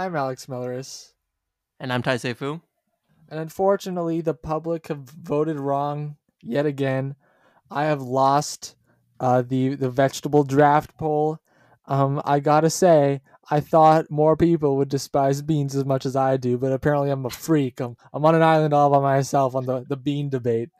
I'm Alex Melleris. And I'm Tai Seifu. And unfortunately, the public have voted wrong yet again. I have lost uh, the the vegetable draft poll. Um, I gotta say, I thought more people would despise beans as much as I do, but apparently I'm a freak. I'm I'm on an island all by myself on the, the bean debate.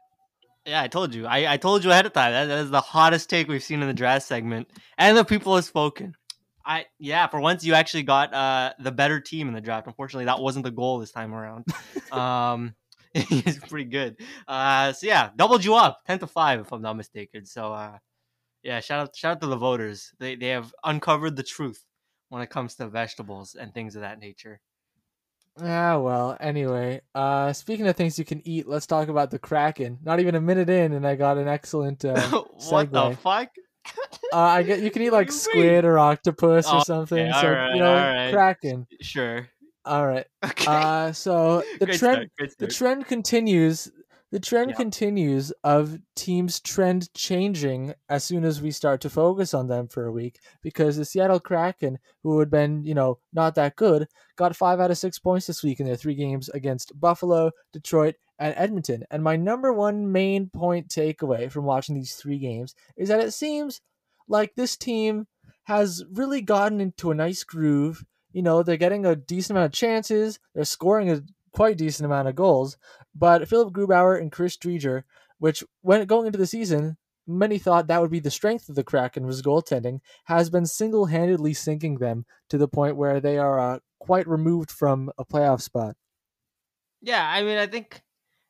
Yeah, I told you. I, I told you ahead of time. That, that is the hottest take we've seen in the draft segment, and the people have spoken. I yeah, for once you actually got uh, the better team in the draft. Unfortunately, that wasn't the goal this time around. um, it's pretty good. Uh, so yeah, doubled you up, ten to five, if I'm not mistaken. So uh, yeah, shout out shout out to the voters. They they have uncovered the truth when it comes to vegetables and things of that nature. Ah, well, anyway, uh, speaking of things you can eat, let's talk about the Kraken. Not even a minute in, and I got an excellent uh, what the fuck? uh, I get you can eat like squid or octopus or oh, something. Okay, so right, you know, right. Kraken. Sure. All right. Okay. Uh, so the Great trend start. the trend continues the trend yeah. continues of teams trend changing as soon as we start to focus on them for a week because the Seattle Kraken, who had been, you know, not that good, got five out of six points this week in their three games against Buffalo, Detroit, and Edmonton. And my number one main point takeaway from watching these three games is that it seems like this team has really gotten into a nice groove. You know, they're getting a decent amount of chances, they're scoring a quite decent amount of goals. But Philip Grubauer and Chris Driedger, which when going into the season, many thought that would be the strength of the Kraken was goaltending, has been single-handedly sinking them to the point where they are uh, quite removed from a playoff spot. Yeah, I mean, I think,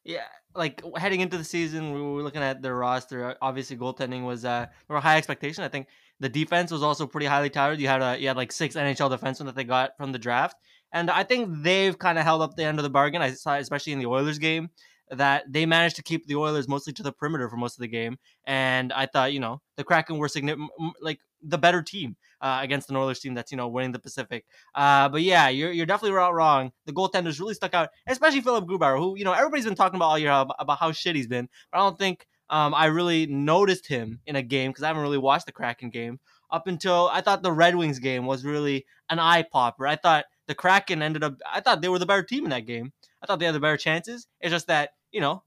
yeah, like heading into the season, we were looking at their roster. Obviously, goaltending was uh, there high expectation. I think the defense was also pretty highly touted. You had a you had like six NHL defensemen that they got from the draft, and I think they've kind of held up the end of the bargain. I saw, especially in the Oilers game, that they managed to keep the Oilers mostly to the perimeter for most of the game. And I thought, you know, the Kraken were significant, like the better team uh, against an Oilers team that's you know winning the Pacific. Uh, but yeah, you're you're definitely not wrong. The goaltenders really stuck out, especially Philip Grubauer, who you know everybody's been talking about all year about how shit he's been. But I don't think um, I really noticed him in a game because I haven't really watched the Kraken game up until I thought the Red Wings game was really an eye popper. I thought the Kraken ended up. I thought they were the better team in that game. I thought they had the better chances. It's just that you know,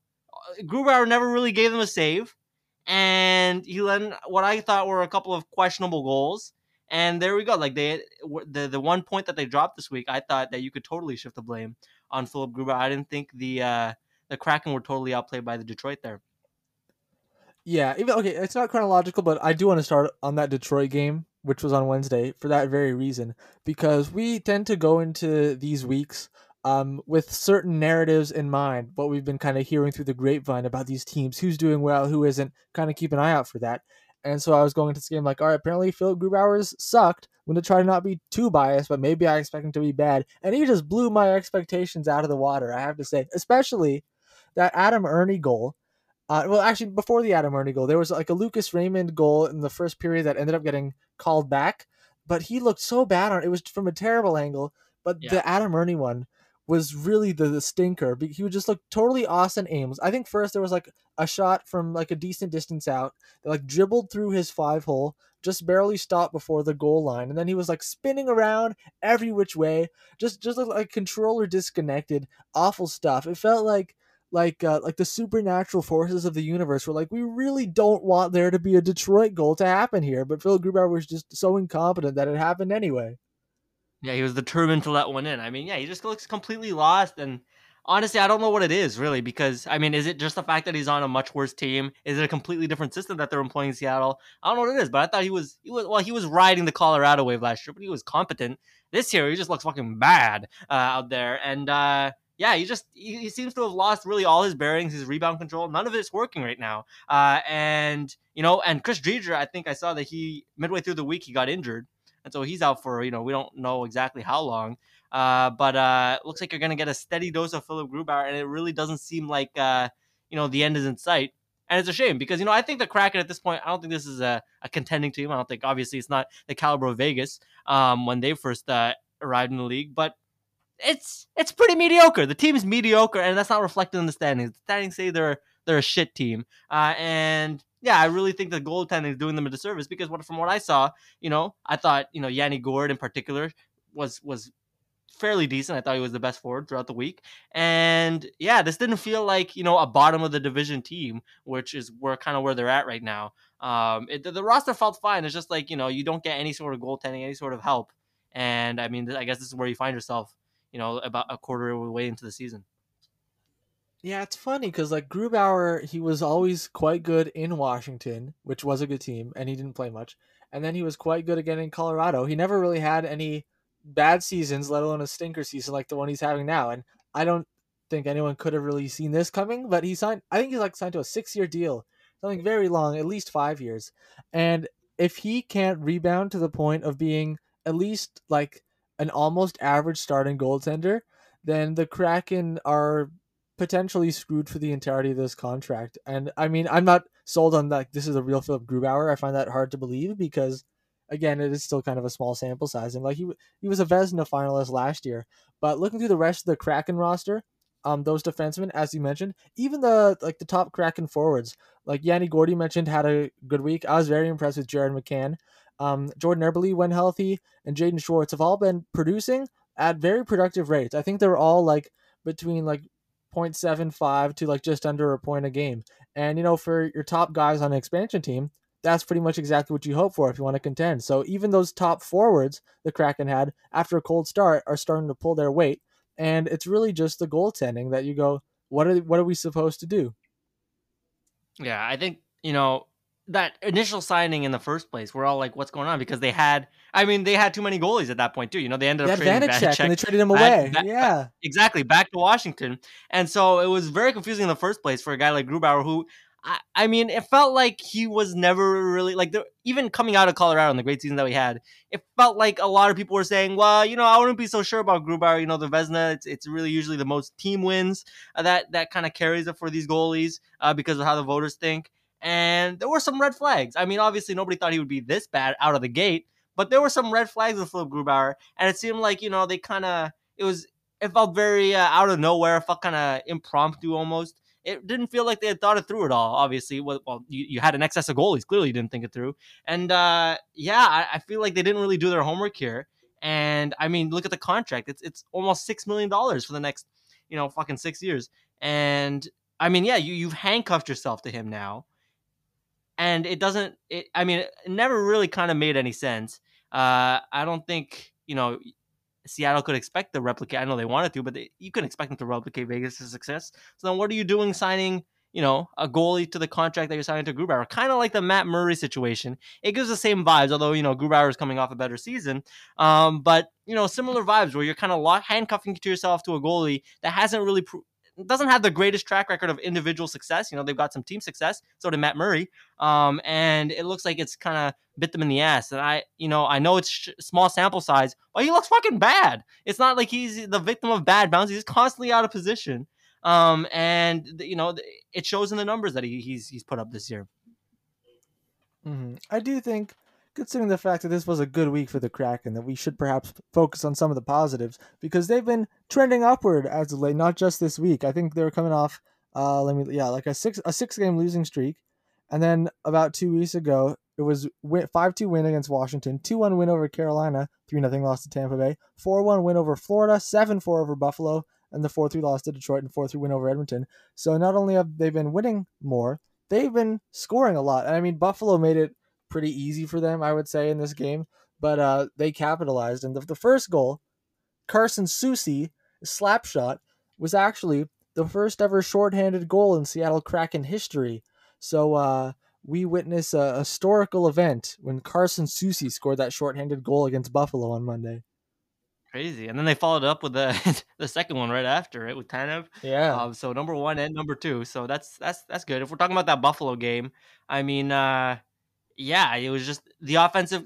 Grubauer never really gave them a save, and he let what I thought were a couple of questionable goals. And there we go. Like they, the the one point that they dropped this week, I thought that you could totally shift the blame on Philip Grubauer. I didn't think the uh, the Kraken were totally outplayed by the Detroit there. Yeah, even okay, it's not chronological, but I do want to start on that Detroit game which was on Wednesday, for that very reason, because we tend to go into these weeks um, with certain narratives in mind, what we've been kind of hearing through the grapevine about these teams, who's doing well, who isn't, kind of keep an eye out for that. And so I was going into this game like, all right, apparently Philip Grubauer's sucked. I'm going to try to not be too biased, but maybe I expect him to be bad. And he just blew my expectations out of the water, I have to say, especially that Adam Erne goal uh, well, actually, before the Adam Erne goal, there was like a Lucas Raymond goal in the first period that ended up getting called back, but he looked so bad on it. was from a terrible angle. But yeah. the Adam Erne one was really the, the stinker. He would just look totally Austin Ames. I think first there was like a shot from like a decent distance out that like dribbled through his five hole, just barely stopped before the goal line, and then he was like spinning around every which way, just just like controller disconnected, awful stuff. It felt like like uh, like the supernatural forces of the universe were like, we really don't want there to be a Detroit goal to happen here, but Phil Grubauer was just so incompetent that it happened anyway. Yeah, he was determined to let one in. I mean, yeah, he just looks completely lost, and honestly, I don't know what it is really because I mean, is it just the fact that he's on a much worse team? Is it a completely different system that they're employing in Seattle? I don't know what it is, but I thought he was he was well, he was riding the Colorado wave last year, but he was competent. This year, he just looks fucking bad uh, out there, and. uh yeah, he just he, he, seems to have lost really all his bearings, his rebound control. None of it's working right now. Uh, and you know, and Chris Driedger, I think I saw that he midway through the week he got injured, and so he's out for you know we don't know exactly how long. Uh, but uh, looks like you're gonna get a steady dose of Philip Grubauer, and it really doesn't seem like uh, you know the end is in sight. And it's a shame because you know I think the Kraken at this point I don't think this is a, a contending team. I don't think obviously it's not the caliber of Vegas um, when they first uh, arrived in the league, but it's it's pretty mediocre. The team's mediocre, and that's not reflected in the standings. The standings say they're they're a shit team. Uh, and yeah, I really think the goaltending is doing them a disservice because what from what I saw, you know, I thought you know Yanni Gourde in particular was was fairly decent. I thought he was the best forward throughout the week. And yeah, this didn't feel like, you know, a bottom of the division team, which is where kind of where they're at right now. Um, it, the, the, roster felt fine. It's just like, you know, you don't get any sort of goaltending, any sort of help. And I mean, I guess this is where you find yourself, you know, about a quarter of the way into the season. Yeah, it's funny because like Grubauer, he was always quite good in Washington, which was a good team, and he didn't play much. And then he was quite good again in Colorado. He never really had any bad seasons, let alone a stinker season like the one he's having now. And I don't think anyone could have really seen this coming. But he signed, I think he's like signed to a six year deal, something very long, at least five years. And if he can't rebound to the point of being at least like an almost average starting goaltender, then the Kraken are potentially screwed for the entirety of this contract. And I mean, I'm not sold on like this is a real Philip Grubauer. I find that hard to believe because again, it is still kind of a small sample size. And like he he was a Vezina finalist last year, but looking through the rest of the Kraken roster, um, those defensemen, as you mentioned, even the like the top Kraken forwards, like Yanni Gordy mentioned, had a good week. I was very impressed with Jared McCann. Um, Jordan Eberle, when healthy, and Jaden Schwartz have all been producing at very productive rates. I think they're all like between like 0.75 to like just under a point a game. And you know, for your top guys on an expansion team, that's pretty much exactly what you hope for if you want to contend. So even those top forwards the Kraken had after a cold start are starting to pull their weight, and it's really just the goaltending that you go, what are what are we supposed to do? Yeah, I think you know that initial signing in the first place, we're all like, "What's going on?" Because they had, I mean, they had too many goalies at that point too. You know, they ended they up trading Vanecek, and they traded him away. Back, yeah, exactly, back to Washington, and so it was very confusing in the first place for a guy like Grubauer, who I, I mean, it felt like he was never really like the, even coming out of Colorado in the great season that we had. It felt like a lot of people were saying, "Well, you know, I wouldn't be so sure about Grubauer. You know, the Vezina, it's, it's really usually the most team wins uh, that that kind of carries it for these goalies uh, because of how the voters think." And there were some red flags. I mean, obviously, nobody thought he would be this bad out of the gate, but there were some red flags with Philip Grubauer, and it seemed like you know they kind of it was it felt very uh, out of nowhere. It felt kind of impromptu almost it didn't feel like they had thought it through at all. Obviously, well, well you, you had an excess of goalies. Clearly, you didn't think it through. And uh, yeah, I, I, feel like they didn't really do their homework here. And I mean, look at the contract. It's it's almost six million dollars for the next, you know, fucking six years. And I mean, yeah, you you've handcuffed yourself to him now. And it doesn't. It, I mean, it never really kind of made any sense. Uh, I don't think you know Seattle could expect to replicate. I know they wanted to, but they, you couldn't expect them to replicate Vegas' success. So then, what are you doing signing? You know, a goalie to the contract that you're signing to Grubauer, kind of like the Matt Murray situation. It gives the same vibes, although you know Grubauer is coming off a better season. Um, but you know, similar vibes where you're kind of handcuffing to yourself to a goalie that hasn't really pro- doesn't have the greatest track record of individual success. You know, they've got some team success. So did Matt Murray. Um, and it looks like it's kind of bit them in the ass. And I, you know, I know it's sh- small sample size, but he looks fucking bad. It's not like he's the victim of bad bounce. He's constantly out of position. Um, and you know, it shows in the numbers that he, he's he's put up this year. Mm-hmm. I do think considering the fact that this was a good week for the Kraken, that we should perhaps focus on some of the positives because they've been trending upward as of late, not just this week. I think they were coming off, uh, let me, yeah, like a six a six game losing streak, and then about two weeks ago it was five two win against Washington, two one win over Carolina, three nothing loss to Tampa Bay, four one win over Florida, seven four over Buffalo, and the four three loss to Detroit and four three win over Edmonton. So not only have they been winning more, they've been scoring a lot. And I mean Buffalo made it pretty easy for them, I would say, in this game. But uh, they capitalized. And the, the first goal, Carson Soucy, slap shot, was actually the first ever shorthanded goal in Seattle Kraken history. So uh, we witness a historical event when Carson Soucy scored that shorthanded goal against Buffalo on Monday. Crazy, and then they followed up with the the second one right after it with Tanev. Yeah. Um, so number one and number two. So that's that's that's good. If we're talking about that Buffalo game, I mean, uh, yeah, it was just the offensive,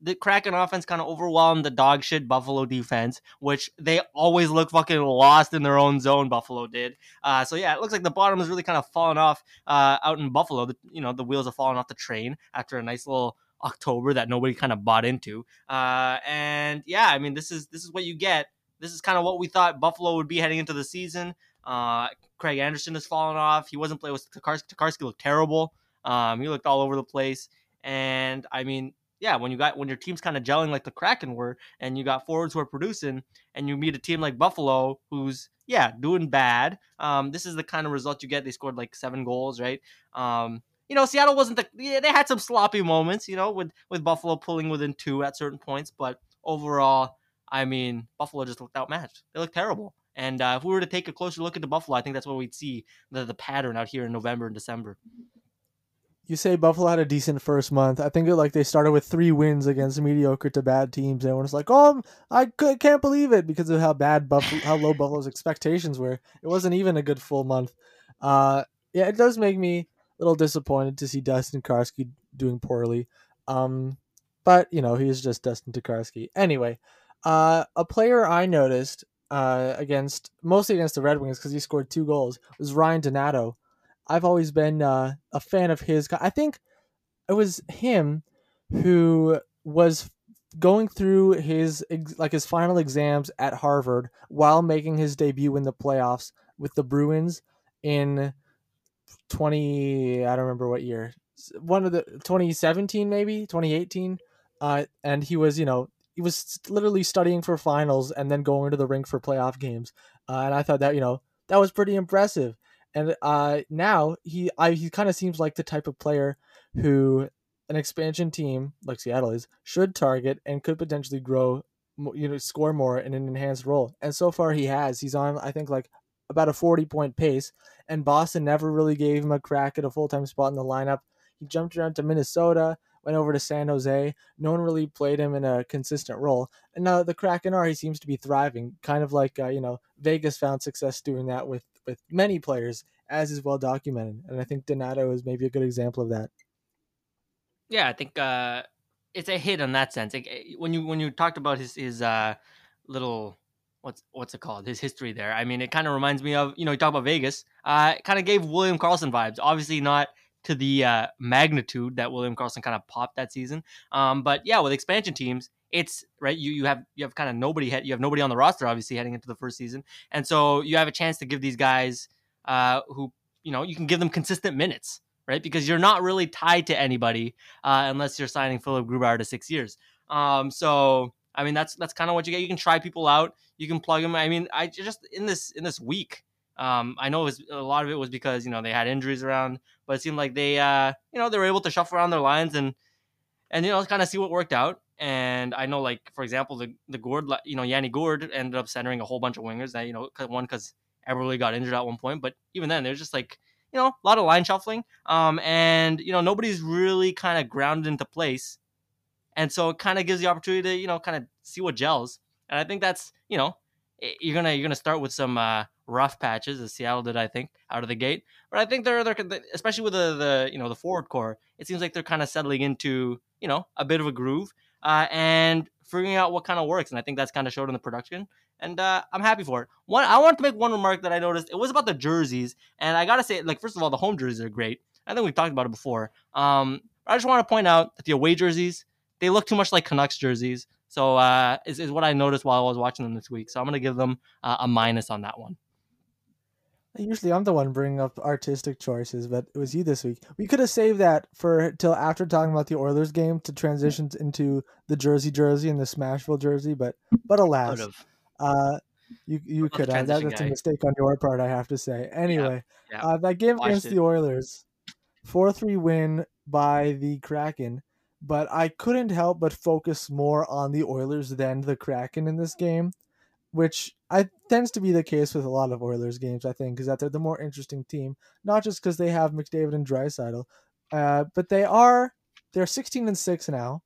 the Kraken offense kind of overwhelmed the dog shit Buffalo defense, which they always look fucking lost in their own zone. Buffalo did. Uh, so yeah, it looks like the bottom is really kind of falling off uh, out in Buffalo. The, you know, the wheels are falling off the train after a nice little October that nobody kind of bought into. Uh, and yeah, I mean, this is this is what you get. This is kind of what we thought Buffalo would be heading into the season. Uh, Craig Anderson has fallen off. He wasn't playing with Tokarski. Tokarski looked terrible. Um, he looked all over the place. And I mean, yeah, when you got when your team's kind of gelling like the Kraken were, and you got forwards who are producing, and you meet a team like Buffalo who's yeah doing bad. Um, this is the kind of result you get. They scored like seven goals, right? Um, you know, Seattle wasn't the yeah, they had some sloppy moments, you know, with with Buffalo pulling within two at certain points, but overall, I mean, Buffalo just looked outmatched. They looked terrible. And uh, if we were to take a closer look at the Buffalo, I think that's what we'd see the, the pattern out here in November and December. You say Buffalo had a decent first month. I think it, like they started with three wins against mediocre to bad teams. Everyone's like, "Oh, I can't believe it" because of how bad Buffalo, how low Buffalo's expectations were. It wasn't even a good full month. Uh, yeah, it does make me a little disappointed to see Dustin Tokarski doing poorly. Um, but you know he's just Dustin Tokarski. Anyway, uh, a player I noticed uh, against mostly against the Red Wings because he scored two goals was Ryan Donato. I've always been uh, a fan of his. I think it was him who was going through his like his final exams at Harvard while making his debut in the playoffs with the Bruins in 20 I don't remember what year. One of the 2017 maybe, 2018. Uh, and he was, you know, he was literally studying for finals and then going to the rink for playoff games. Uh, and I thought that, you know, that was pretty impressive. And uh, now he I, he kind of seems like the type of player who an expansion team like Seattle is should target and could potentially grow, you know, score more in an enhanced role. And so far he has. He's on I think like about a 40 point pace, and Boston never really gave him a crack at a full time spot in the lineup. He jumped around to Minnesota, went over to San Jose. No one really played him in a consistent role. And now the Kraken are, he seems to be thriving, kind of like, uh, you know, Vegas found success doing that with, with many players, as is well documented. And I think Donato is maybe a good example of that. Yeah, I think uh, it's a hit on that sense. Like, when you when you talked about his his uh, little what's what's it called? His history there. I mean, it kind of reminds me of you know you talk about Vegas. Uh, it kind of gave William Karlsson vibes. Obviously not to the uh, magnitude that William Karlsson kind of popped that season. Um, but yeah, with expansion teams, it's right. You you have you have kind of nobody you have nobody on the roster obviously heading into the first season, and so you have a chance to give these guys uh, who you know you can give them consistent minutes. Right, because you're not really tied to anybody uh, unless you're signing Philip Grubauer to six years. Um, so I mean, that's that's kind of what you get. You can try people out. You can plug them. I mean, I just in this in this week, um, I know it was, a lot of it was because you know they had injuries around, but it seemed like they uh, you know they were able to shuffle around their lines and and you know kind of see what worked out. And I know, like for example, the the Gourde, you know, Yanni Gourde ended up centering a whole bunch of wingers. That you know, one because Eberle got injured at one point, but even then, there's just like you know a lot of line shuffling. Um, and you know nobody's really kind of grounded into place and so it kind of gives the opportunity to you know kind of see what gels. And I think that's you know you're gonna you're gonna start with some uh, rough patches as Seattle did I think out of the gate. But I think they're they're especially with the the you know the forward core, it seems like they're kind of settling into you know a bit of a groove uh, and figuring out what kind of works. And I think that's kind of showed in the production. And uh, I'm happy for it. One, I want to make one remark that I noticed. It was about the jerseys, and I gotta say, like, first of all, the home jerseys are great. I think we've talked about it before. Um, I just want to point out that the away jerseys, they look too much like Canucks jerseys. So uh, is, is what I noticed while I was watching them this week. So I'm gonna give them uh, a minus on that one. Usually I'm the one bringing up artistic choices, but it was you this week. We could have saved that for till after talking about the Oilers game to transition into the Jersey jersey and the Smashville jersey, but but alas, uh, you you could have. That, that's a mistake on your part, I have to say. Anyway, yeah, yeah. Uh, that game Watched against it. the Oilers, four three win by the Kraken but I couldn't help but focus more on the Oilers than the Kraken in this game, which I tends to be the case with a lot of Oilers games. I think is that they're the more interesting team, not just because they have McDavid and Draisaitl, uh, but they are they're 16 and six now.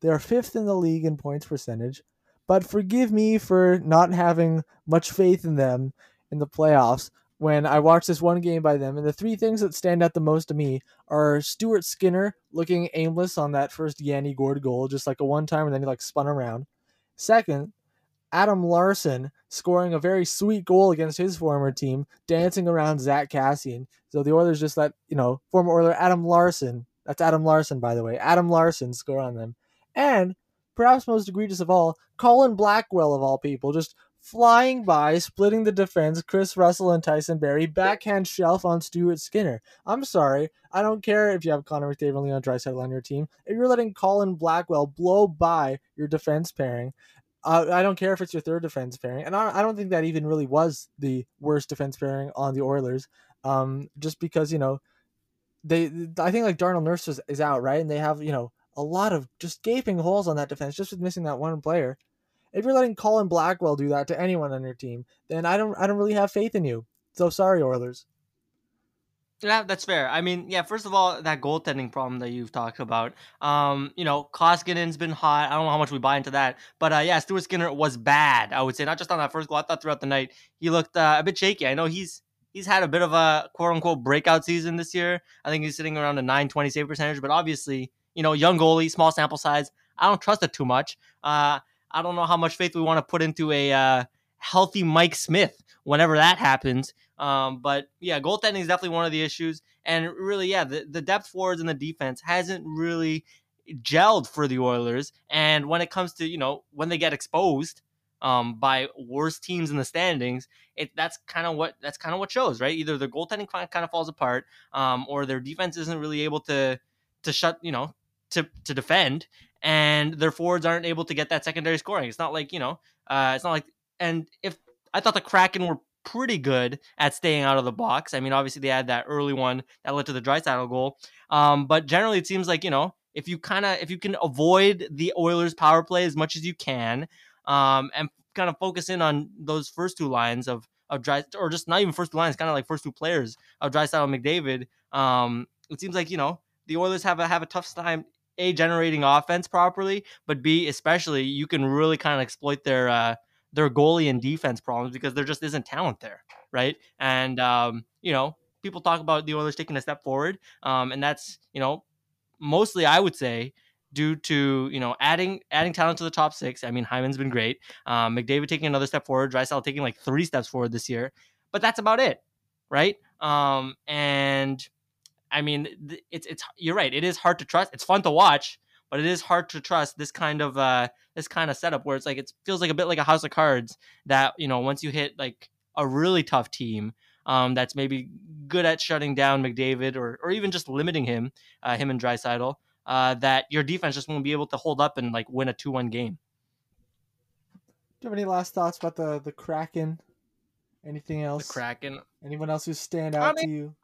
They're fifth in the league in points percentage. But forgive me for not having much faith in them in the playoffs when I watched this one game by them. And the three things that stand out the most to me are Stuart Skinner looking aimless on that first Yanni Gourde goal, just like a one time, and then he like spun around. Second, Adam Larsson scoring a very sweet goal against his former team, dancing around Zack Kassian. So the Oilers just let, you know, former Oiler Adam Larsson, that's Adam Larsson, by the way, Adam Larsson score on them. And perhaps most egregious of all, Colin Blackwell, of all people, just flying by, splitting the defense, Kris Russell and Tyson Barrie, backhand shelf on Stuart Skinner. I'm sorry. I don't care if you have Connor McDavid and Leon Draisaitl on your team. If you're letting Colin Blackwell blow by your defense pairing, uh, I don't care if it's your third defense pairing. And I, I don't think that even really was the worst defense pairing on the Oilers. Um, just because, you know, they, I think like Darnell Nurse is, is out, right? And they have, you know, a lot of just gaping holes on that defense just with missing that one player. If you're letting Colin Blackwell do that to anyone on your team, then I don't I don't really have faith in you. So sorry, Oilers. Yeah, that's fair. I mean, yeah, first of all, that goaltending problem that you've talked about. Um, you know, Koskinen's been hot. I don't know how much we buy into that. But uh, yeah, Stuart Skinner was bad, I would say. Not just on that first goal. I thought throughout the night he looked uh, a bit shaky. I know he's he's had a bit of a quote unquote breakout season this year. I think he's sitting around a 920 save percentage, but obviously, you know, young goalie, small sample size. I don't trust it too much. Uh, I don't know how much faith we want to put into a uh, healthy Mike Smith whenever that happens. Um, but yeah, goaltending is definitely one of the issues. And really, yeah, the, the depth forwards and the defense hasn't really gelled for the Oilers. And when it comes to, you know, when they get exposed um, by worse teams in the standings, it that's kind of what that's kind of what shows, right? Either their goaltending kind of falls apart, um, or their defense isn't really able to to shut, you know, to to defend and their forwards aren't able to get that secondary scoring. It's not like you know, uh, it's not like. And if I thought the Kraken were pretty good at staying out of the box. I mean, obviously they had that early one that led to the Draisaitl goal. Um, but generally, it seems like you know, if you kind of if you can avoid the Oilers' power play as much as you can, um, and kind of focus in on those first two lines of of dry or just not even first two lines, kind of like first two players of Draisaitl and McDavid. Um, it seems like you know the Oilers have a have a tough time a generating offense properly, but b especially you can really kind of exploit their uh, their goalie and defense problems because there just isn't talent there, right? And um, you know, people talk about the Oilers taking a step forward, um, and that's you know mostly I would say due to you know adding adding talent to the top six. I mean, Hyman's been great. Um, McDavid taking another step forward. Draisaitl taking like three steps forward this year, but that's about it, right? Um, and I mean, it's it's you're right. It is hard to trust. It's fun to watch, but it is hard to trust this kind of uh this kind of setup where it's like it feels like a bit like a house of cards that you know once you hit like a really tough team um that's maybe good at shutting down McDavid or or even just limiting him uh, him and Draisaitl uh that your defense just won't be able to hold up and like win a two one game. Do you have any last thoughts about the the Kraken? Anything else? The Kraken. Anyone else who stand out I mean, to you?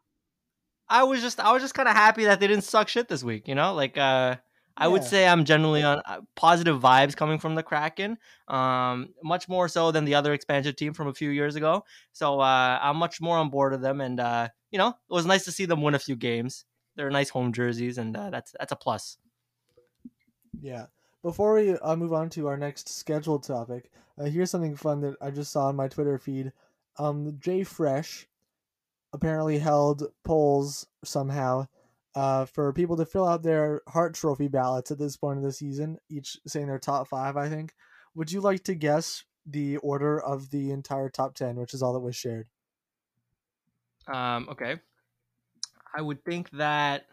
I was just I was just kind of happy that they didn't suck shit this week. You know, like uh, I would say I'm generally on uh, positive vibes coming from the Kraken, um, much more so than the other expansion team from a few years ago. So uh, I'm much more on board of them, and uh, you know, it was nice to see them win a few games. They're nice home jerseys, and uh, that's that's a plus. Yeah. Before we uh, move on to our next scheduled topic, uh, here's something fun that I just saw on my Twitter feed. Um, JFresh apparently held polls somehow uh, for people to fill out their Hart Trophy ballots at this point of the season, each saying their top five, I think. Would you like to guess the order of the entire top 10, which is all that was shared? Um, okay. I would think that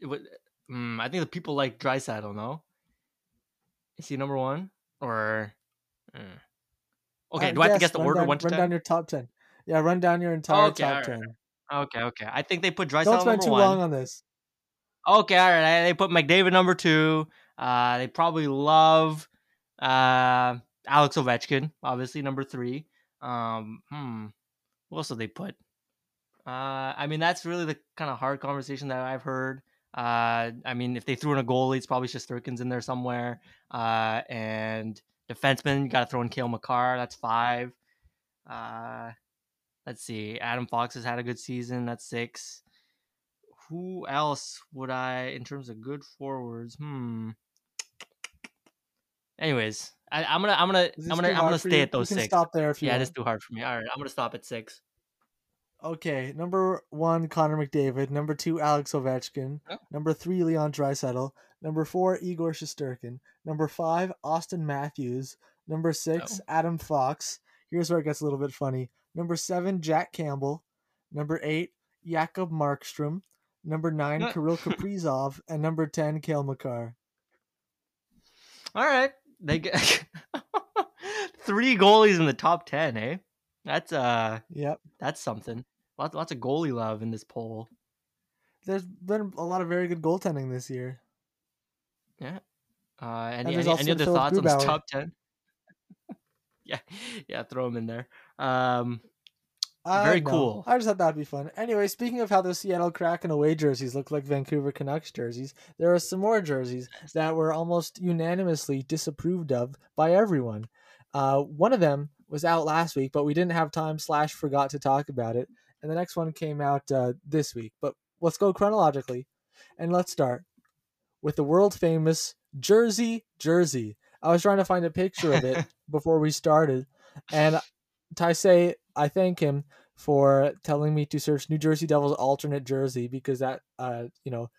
it would, um, I think the people like Draisaitl, no? Is he number one? Or. Uh, okay, uh, do I have to guess the order? Down, one to run 10? down your top 10. Yeah, run down your entire okay, top right. ten. Okay, okay. I think they put Draisaitl Don't spend too one. long on this. Okay, all right. They put McDavid number two. Uh, they probably love uh, Alex Ovechkin, obviously number three. Um, hmm. What else did they put? Uh, I mean, that's really the kind of hard conversation that I've heard. Uh, I mean, if they threw in a goalie, it's probably Shesterkin's in there somewhere. Uh, and defenseman, you got to throw in Cale Makar. That's five. Uh, Let's see. Adam Fox has had a good season. That's six. Who else would I, in terms of good forwards? Hmm. Anyways, I, am gonna, I'm gonna, I'm gonna, I'm gonna stay you? at those six. Stop there if you. Yeah, want. it's too hard for me. All right, I'm gonna stop at six. Okay, number one, Connor McDavid. Number two, Alex Ovechkin. Oh. Number three, Leon Draisaitl. Number four, Igor Shesterkin. Number five, Auston Matthews. Number six, oh. Adam Fox. Here's where it gets a little bit funny. Number seven, Jack Campbell. Number eight, Jacob Markstrom. Number nine, Kirill Kaprizov. And number 10, Cale Makar. All right. They get. Three goalies in the top ten, eh? That's uh, Yep. that's something. Lots, lots of goalie love in this poll. There's been a lot of very good goaltending this year. Yeah. Uh, any there's any, any other thoughts on this top ten? yeah, yeah, throw him in there. Um, Uh, Very no. cool. I just thought that'd be fun. Anyway, speaking of how the Seattle Kraken away jerseys look like Vancouver Canucks jerseys, there are some more jerseys that were almost unanimously disapproved of by everyone. Uh, one of them was out last week, but we didn't have time slash forgot to talk about it. And the next one came out uh, this week. But let's go chronologically, and let's start with the world famous Jersey jersey. I was trying to find a picture of it before we started, and Taisei, I thank him for telling me to search New Jersey Devils alternate jersey because that uh you know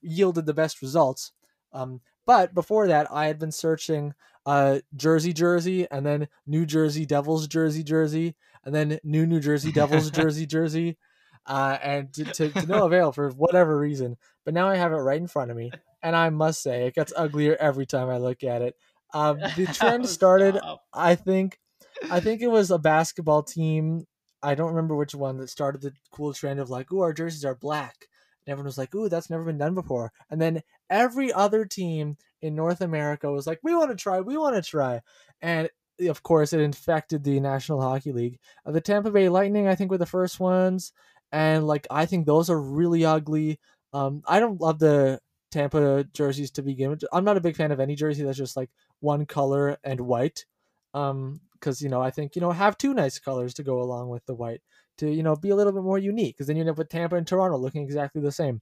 yielded the best results. Um, but before that, I had been searching uh Jersey jersey and then New Jersey Devils jersey jersey and then New New Jersey Devils jersey jersey, uh, and to, to, to no avail for whatever reason. But now I have it right in front of me, and I must say it gets uglier every time I look at it. Um, the trend started I think I think it was a basketball team. I don't remember which one that started the cool trend of like, "Ooh, our jerseys are black." And everyone was like, "Ooh, that's never been done before." And then every other team in North America was like, "We want to try. We want to try." And of course, it infected the National Hockey League. Uh, the Tampa Bay Lightning, I think, were the first ones, and like I think those are really ugly. Um, I don't love the Tampa jerseys to begin with. I'm not a big fan of any jersey that's just like one color and white um because you know i think you know have two nice colors to go along with the white to you know be a little bit more unique because then you end up with tampa and toronto looking exactly the same.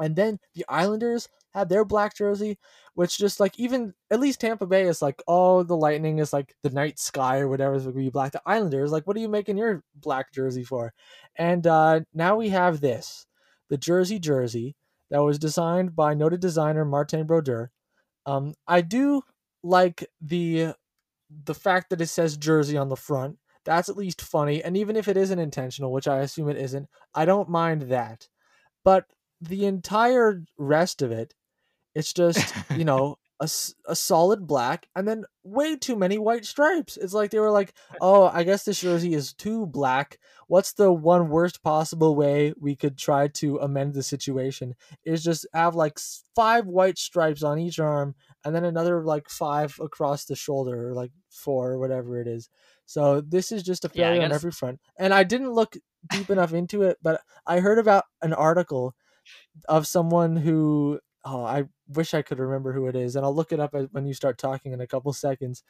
And then the islanders had their black jersey which just like even at least tampa bay is like oh the lightning is like the night sky or whatever is going to be black. The islanders like what are you making your black jersey for? And uh now we have this the jersey jersey that was designed by noted designer martin brodeur. Um i do like the the fact that it says Jersey on the front. That's at least funny, and even if it isn't intentional, which I assume it isn't, I don't mind that. But the entire rest of it, it's just you know a, a solid black and then way too many white stripes. It's like they were like, oh, I guess this jersey is too black. What's the one worst possible way we could try to amend the situation? Is just have like five white stripes on each arm and then another like five across the shoulder or like four or whatever it is. So this is just a Yeah, failure on every front. And I didn't look deep enough into it, but I heard about an article of someone who oh I wish I could remember who it is, and I'll look it up uh, when you start talking in a couple seconds.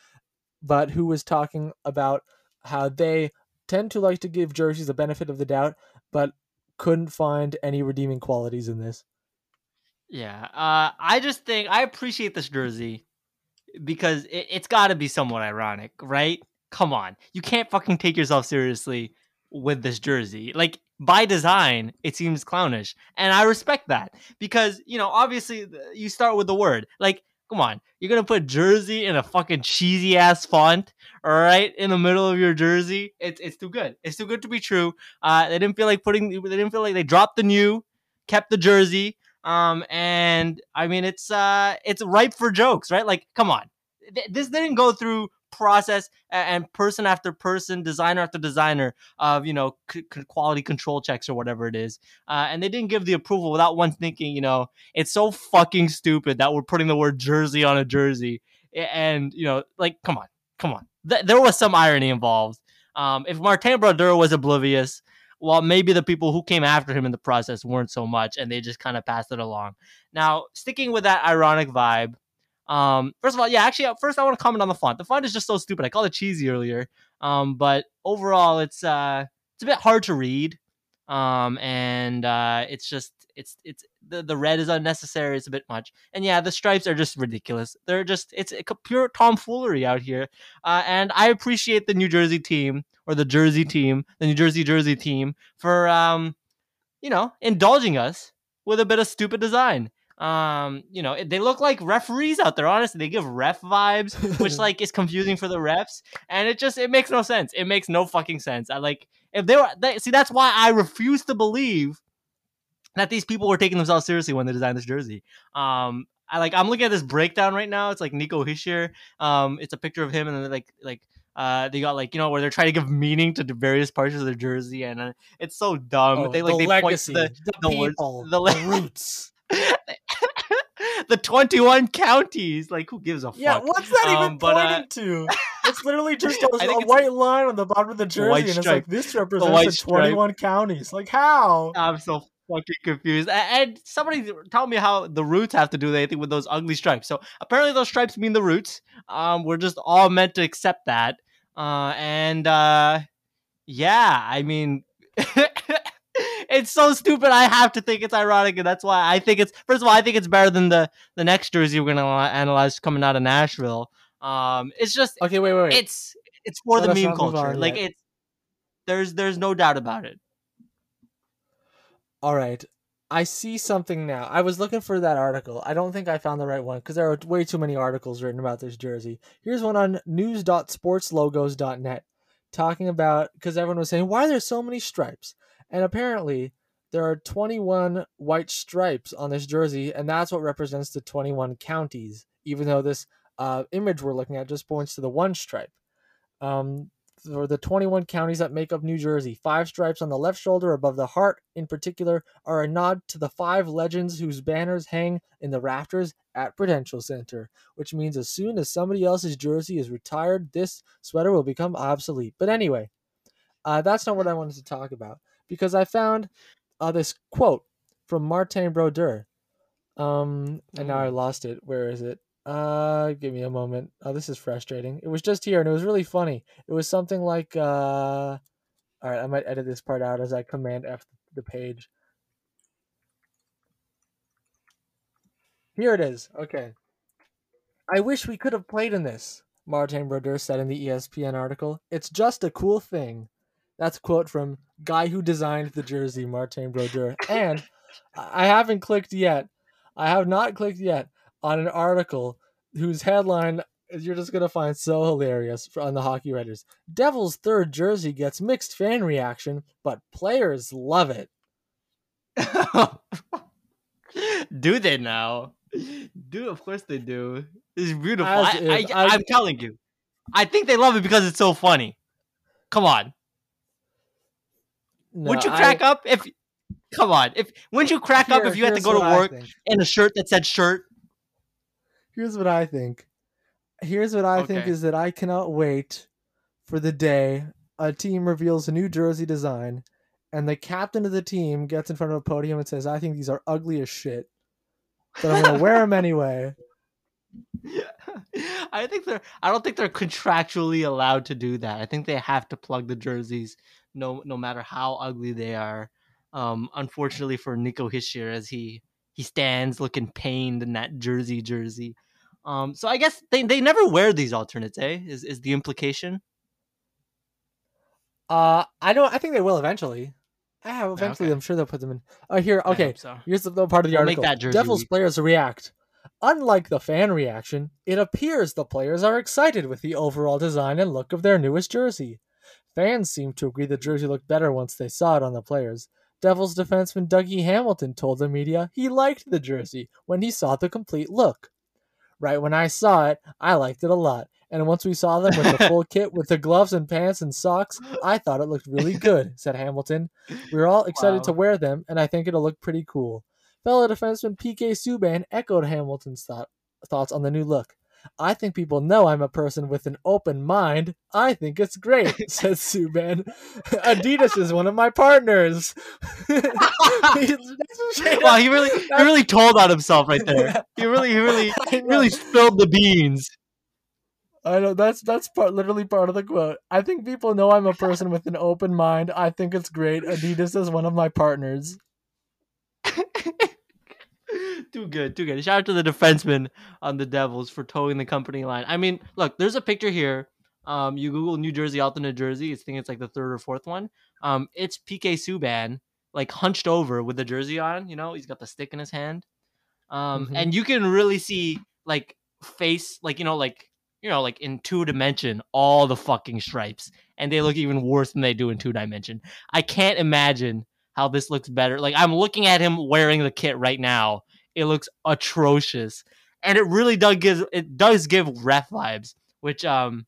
But who was talking about how they tend to like to give jerseys the benefit of the doubt, but couldn't find any redeeming qualities in this. Yeah, uh, I just think I appreciate this jersey because it, it's got to be somewhat ironic, right? Come on, you can't fucking take yourself seriously with this jersey. Like by design, it seems clownish, and I respect that because you know, obviously, you start with the word. Like, come on, you're gonna put jersey in a fucking cheesy ass font, all right, in the middle of your jersey. It's it's too good. It's too good to be true. Uh, they didn't feel like putting. They didn't feel like they dropped the new, kept the jersey. Um, and I mean, it's uh, it's ripe for jokes, right? Like, come on, Th- this didn't go through process and person after person, designer after designer of you know c- quality control checks or whatever it is, uh, and they didn't give the approval without one thinking, you know, it's so fucking stupid that we're putting the word jersey on a jersey, and you know, like, come on, come on, Th- there was some irony involved. Um, if Martin Brodeur was oblivious, well, maybe the people who came after him in the process weren't so much, and they just kind of passed it along. Now, sticking with that ironic vibe, um, first of all, yeah, actually, uh, first I want to comment on the font. The font is just so stupid. I called it cheesy earlier, um, but overall, it's uh, it's a bit hard to read, um, and uh, it's just it's it's the the red is unnecessary. It's a bit much, and yeah, the stripes are just ridiculous. They're just it's pure tomfoolery out here, uh, and I appreciate the New Jersey team or the Jersey team, the New Jersey Jersey team for um, you know, indulging us with a bit of stupid design. Um, you know, they look like referees out there. Honestly, they give ref vibes, which like is confusing for the refs, and it just it makes no sense. It makes no fucking sense. I like if they were they, see that's why I refuse to believe that these people were taking themselves seriously when they designed this jersey. Um, I like I'm looking at this breakdown right now. It's like Nico Hischier. Um, it's a picture of him and like like Uh, they got like you know where they're trying to give meaning to the various parts of their jersey, and uh, it's so dumb. Oh, they like the they legacy, point to the, the words- people, the the, roots. the the twenty one counties. Like who gives a Yeah, fuck? what's that even Um, but, uh, pointing to? It's literally just a, a white line on the bottom of the jersey, and it's like this represents the stripe. 21 counties. Like how? I'm so fucking confused. And somebody tell me how the roots have to do anything with those ugly stripes. So apparently those stripes mean the roots. Um, we're just all meant to accept that. Uh, and uh, yeah, I mean. it's so stupid. I have to think it's ironic, and that's why I think it's. First of all, I think it's better than the the next jersey we're gonna analyze coming out of Nashville. Um, it's just Okay, wait, wait, wait. it's it's for Let the meme culture. Like yet. it's there's there's no doubt about it. All right. I see something now. I was looking for that article. I don't think I found the right one because there are way too many articles written about this jersey. Here's one on news.sportslogos.net talking about because everyone was saying, why are there so many stripes? And apparently, there are 21 white stripes on this jersey, and that's what represents the 21 counties, even though this uh, image we're looking at just points to the one stripe. Um, for the 21 counties that make up New Jersey. Five stripes on the left shoulder above the heart, in particular, are a nod to the five legends whose banners hang in the rafters at Prudential Center, which means as soon as somebody else's jersey is retired, this sweater will become obsolete. But anyway, uh, that's not what I wanted to talk about because I found uh, this quote from Martin Brodeur. Um, and now I lost it. Where is it? Uh, give me a moment. Oh, this is frustrating. It was just here, and it was really funny. It was something like, uh, all right, I might edit this part out as I command F the page. Here it is. Okay. I wish we could have played in this, Martin Brodeur said in the ESPN article. It's just a cool thing. That's a quote from guy who designed the jersey, Martin Brodeur. And I haven't clicked yet. I have not clicked yet on an article whose headline you're just gonna find so hilarious for- on the Hockey Writers. Devils' third jersey gets mixed fan reaction, but players love it. do they now? Do of course they do. It's beautiful. As I, I, I, I'm telling you, I think they love it because it's so funny. Come on, No, would you I- crack up if? Come on, if wouldn't you crack up if you had to go to work in a shirt that said shirt? Here's what I think. Here's what I think is that I cannot wait for the day a team reveals a new jersey design and the captain of the team gets in front of a podium and says, I think these are ugly as shit. But I'm going to wear them anyway. Yeah. I think they're. I don't think they're contractually allowed to do that. I think they have to plug the jerseys, no, no matter how ugly they are. Um, unfortunately for Nico Hischier, as he he stands looking pained in that jersey jersey. Um, so I guess they, they never wear these alternates, eh? Is is the implication? Uh, I don't. I think they will eventually. I have eventually. okay. I'm sure they'll put them in. Oh, here. Okay. so. Here's the, the part of the They'll article. Devils weak. players react. Unlike the fan reaction, it appears the players are excited with the overall design and look of their newest jersey. Fans seem to agree the jersey looked better once they saw it on the players. Devils defenseman Dougie Hamilton told the media he liked the jersey when he saw the complete look. Right when I saw it, I liked it a lot. And once we saw them with the full kit with the gloves and pants and socks, I thought it looked really good, said Hamilton. We were all excited Wow. to wear them, and I think it'll look pretty cool. Fellow defenseman PK Subban echoed Hamilton's thought, thoughts on the new look. I think people know I'm a person with an open mind. I think it's great, says Subban. Adidas is one of my partners. Wow, he really he really told on himself right there. He really he really know. really spilled the beans. I know that's that's part literally part of the quote. I think people know I'm a person with an open mind. I think it's great. Adidas is one of my partners. too good, too good. Shout out to the defenseman on the Devils for toeing the company line. I mean, look, there's a picture here. Um, you Google New Jersey alternate jersey. I think it's like the third or fourth one. Um, it's PK Subban like hunched over with the jersey on. You know, he's got the stick in his hand. Um, Mhm. and you can really see like face, like you know, like you know, like in two dimension, all the fucking stripes, and they look even worse than they do in two dimension. I can't imagine how this looks better. Like I'm looking at him wearing the kit right now. It looks atrocious. And it really does give it does give ref vibes, which um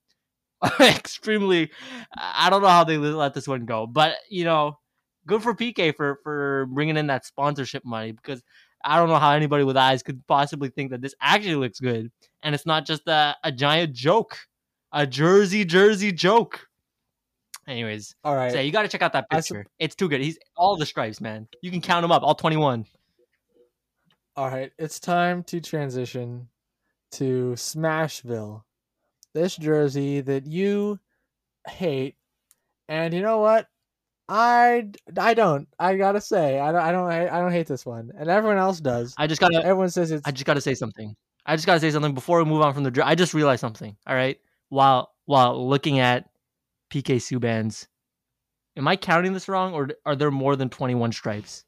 extremely. I don't know how they let this one go, but you know, good for PK for for bringing in that sponsorship money because I don't know how anybody with eyes could possibly think that this actually looks good and it's not just a, a giant joke, a Jersey Jersey joke. Anyways, All right. so you got to check out that picture. it's too good. He's all the stripes, man. You can count them up, all twenty-one. All right, it's time to transition to Smashville. This jersey that you hate, and you know what? I I don't. I gotta say, I don't. I don't. I don't hate this one, and everyone else does. I just gotta. Everyone says it's. I just got to say something. I just got to say something before we move on from the. I just realized something. All right, while while looking at PK Subban's, am I counting this wrong, or are there more than twenty one stripes?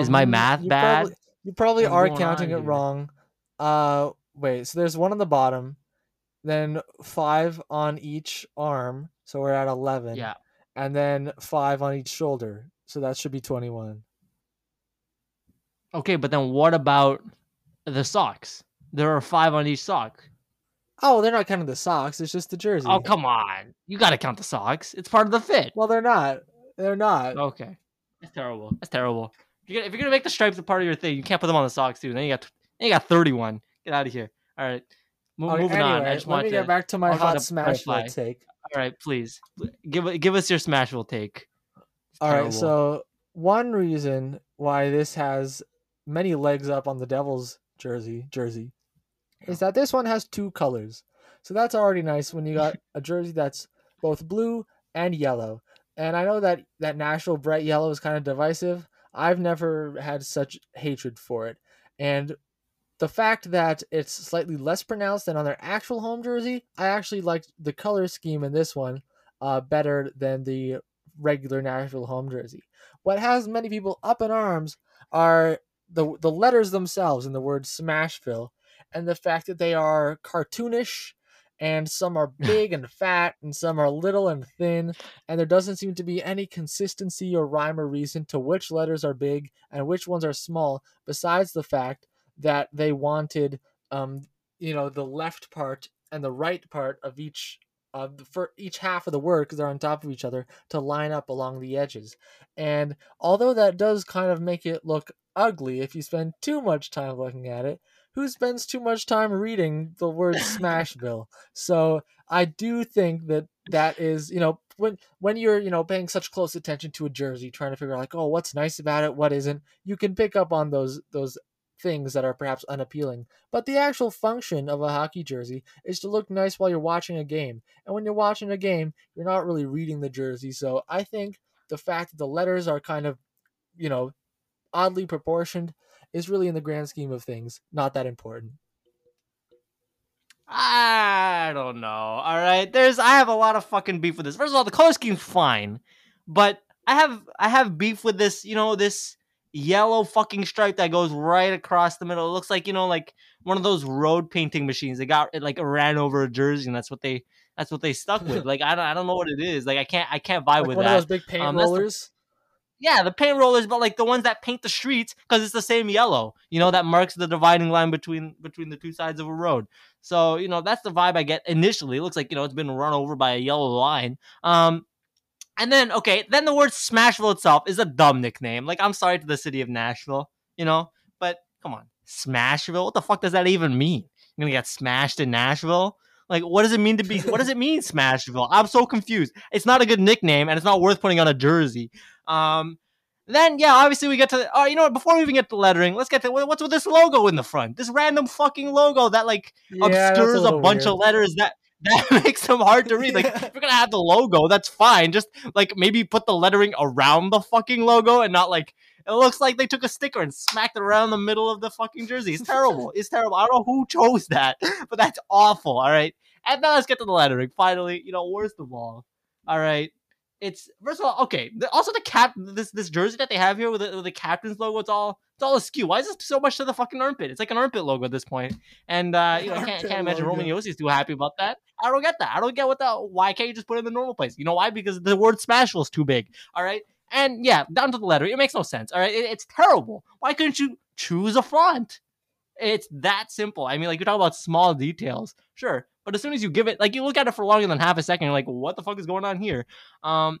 is my um, math you bad? Probably, you probably What's are counting it wrong. Uh, wait. So there's one on the bottom, then five on each arm. So we're at eleven. Yeah. and then five on each shoulder. So that should be 21. Okay, but then what about the socks? There are five on each sock. Oh, they're not counting the socks. It's just the oh, jersey. Oh come on! You got to count the socks. It's part of the fit. Well, they're not. They're not. Okay, that's terrible. That's terrible. If you're, gonna, if you're gonna make the stripes a part of your thing, you can't put them on the socks too. Then you got then you got 31. Get out of here. All right, Mo- Okay, moving anyway, on. I just let want me to. get back to my I just want hot to smash clarify. take. All right, please give give us your Smashville take. It's All right, terrible. so one reason why this has many legs up on the Devils jersey jersey is that this one has two colors. So that's already nice when you got a jersey that's both blue and yellow. And I know that that Nashville bright yellow is kind of divisive. I've never had such hatred for it. And the fact that it's slightly less pronounced than on their actual home jersey, I actually liked the color scheme in this one uh, better than the regular Nashville home jersey. What has many people up in arms are the the letters themselves in the word Smashville, and the fact that they are cartoonish, and some are big and fat, and some are little and thin, and there doesn't seem to be any consistency or rhyme or reason to which letters are big and which ones are small. Besides the fact that they wanted, um, you know, the left part and the right part of each uh, for each half of the word because they're on top of each other to line up along the edges. And although that does kind of make it look ugly if you spend too much time looking at it, who spends too much time reading the word Smashville? So I do think that that is, you know, when when you're, you know, paying such close attention to a jersey, trying to figure out like, oh, what's nice about it, what isn't, you can pick up on those those things that are perhaps unappealing. But the actual function of a hockey jersey is to look nice while you're watching a game. And when you're watching a game, you're not really reading the jersey. So I think the fact that the letters are kind of, you know, oddly proportioned is really in the grand scheme of things not that important. I don't know. All right, there's I have a lot of fucking beef with this. First of all, the color scheme's fine, but I have I have beef with this. You know this yellow fucking stripe that goes right across the middle. It looks like you know like one of those road painting machines. They got it like ran over a jersey, and that's what they that's what they stuck with. like I don't I don't know what it is. Like I can't I can't vibe Like with one that. of those big paint Um, rollers. Yeah, the paint rollers, but like the ones that paint the streets because it's the same yellow. You know that marks the dividing line between between the two sides of a road. So you know that's the vibe I get initially. It looks like you know it's been run over by a yellow line. Um, and then okay, then the word Smashville itself is a dumb nickname. Like I'm sorry to the city of Nashville, you know, but come on, Smashville. What the fuck does that even mean? You're gonna get smashed in Nashville? Like, what does it mean to be? What does it mean, Smashville? I'm so confused. It's not a good nickname, and it's not worth putting on a jersey. Um, then yeah, obviously we get to. Oh, you know what? Before we even get to the lettering, let's get to what's with this logo in the front. This random fucking logo that like Yeah, obscures a, little bunch weird. of letters that that makes them hard to read. Like if you're gonna have the logo, that's fine. Just like maybe put the lettering around the fucking logo and not like it looks like they took a sticker and smacked it around the middle of the fucking jersey. It's terrible. it's terrible. I don't know who chose that, but that's awful. All right. And now let's get to the lettering. Finally, you know, worst of all. All right. It's first of all okay. the- Also, the cap this this jersey that they have here with the, with the captain's logo. It's all it's all askew. Why is this so much to the fucking armpit? It's like an armpit logo at this point. And uh, you know, I can't, can't imagine. Roman Josi is too happy about that. I don't get that. I don't get what the why can't you just put it in the normal place? You know why? Because the word Smashville is too big. All right. And yeah, down to the letter. It makes no sense. All right. It- it's terrible. Why couldn't you choose a font? It's that simple. I mean, like you're talking about small details, sure, But as soon as you give it, like you look at it for longer than half a second, you're like, what the fuck is going on here? Um,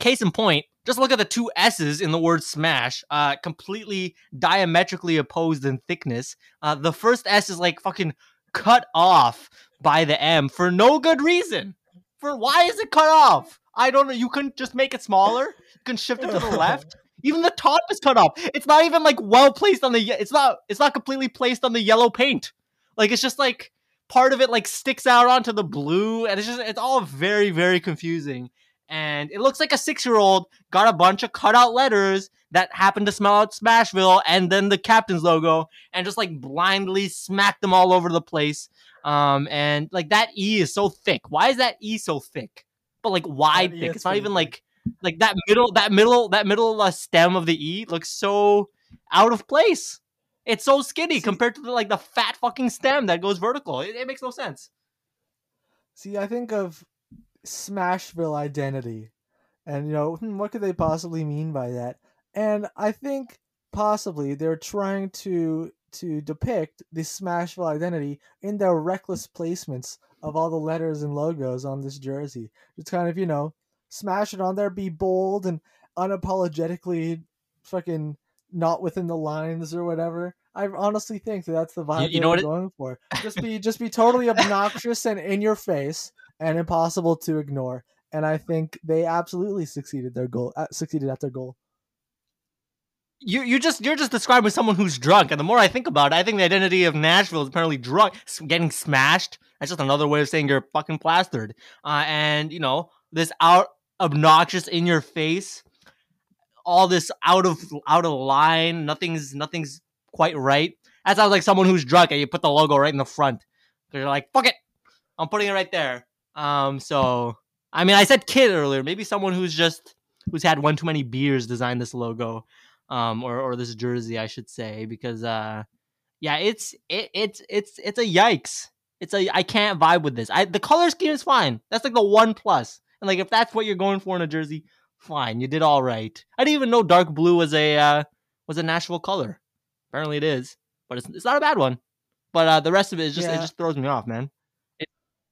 case in point, just look at the two S's in the word smash, uh, completely diametrically opposed in thickness. Uh, the first S is like fucking cut off by the M for no good reason. For why is it cut off? I don't know. You couldn't just make it smaller. You can shift it to the left. Even the top is cut off. It's not even like well placed on the. It's not. It's not completely placed on the yellow paint. Like it's just like part of it like sticks out onto the blue, and it's just it's all very very confusing. And it looks like a six year old got a bunch of cutout letters that happened to smell out Smashville, and then the captain's logo, and just like blindly smacked them all over the place. Um, and like that E is so thick. Why is that E so thick? But like wide That E thick. is It's not even thick. like like that middle that middle that middle uh, stem of the E looks so out of place. It's so skinny See- compared to the, like the fat fucking stem that goes vertical. It, it makes no sense. See, I think of Smashville identity, and you know, hmm, what could they possibly mean by that? And I think possibly they're trying to to depict the Smashville identity in their reckless placements of all the letters and logos on this jersey. It's kind of you know, smash it on there, be bold and unapologetically fucking not within the lines or whatever. I honestly think that that's the vibe you they know what it- going for. Just be just be totally obnoxious and in your face and impossible to ignore. And I think they absolutely succeeded their goal. Uh, succeeded at their goal. You you just you're just describing someone who's drunk, and the more I think about it, I think the identity of Nashville is apparently drunk, getting smashed. That's just another way of saying you're fucking plastered. Uh, and you know this out obnoxious in your face, all this out of out of line. Nothing's nothing's quite right. That sounds like someone who's drunk, and you put the logo right in the front because you're like, fuck it, I'm putting it right there. Um, so I mean, I said kid earlier. Maybe someone who's just who's had one too many beers designed this logo um or or this jersey I should say because uh yeah it's it, it's it's it's a yikes it's a I can't vibe with this I the color scheme is fine that's like the one plus and like if that's what you're going for in a jersey fine you did all right. I didn't even know dark blue was a uh was a Nashville color. Apparently it is but it's, it's not a bad one. But uh the rest of it is just it just throws me off man.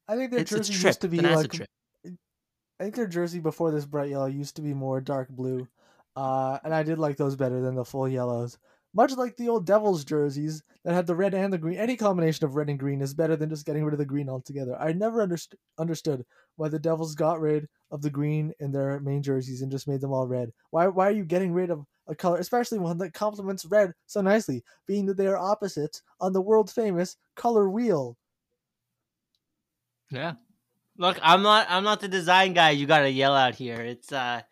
I think their it's, it's jersey trip. used to be it's an like trip. I think their jersey before this bright yellow used to be more dark blue, uh, and I did like those better than the full yellows. Much like the old Devils jerseys that had the red and the green, any combination of red and green is better than just getting rid of the green altogether. I never underst- understood why the Devils got rid of the green in their main jerseys and just made them all red. Why? Why are you getting rid of a color, especially one that complements red so nicely, being that they are opposites on the world famous color wheel? Yeah. Look, I'm not I'm not the design guy you gotta yell out here. It's uh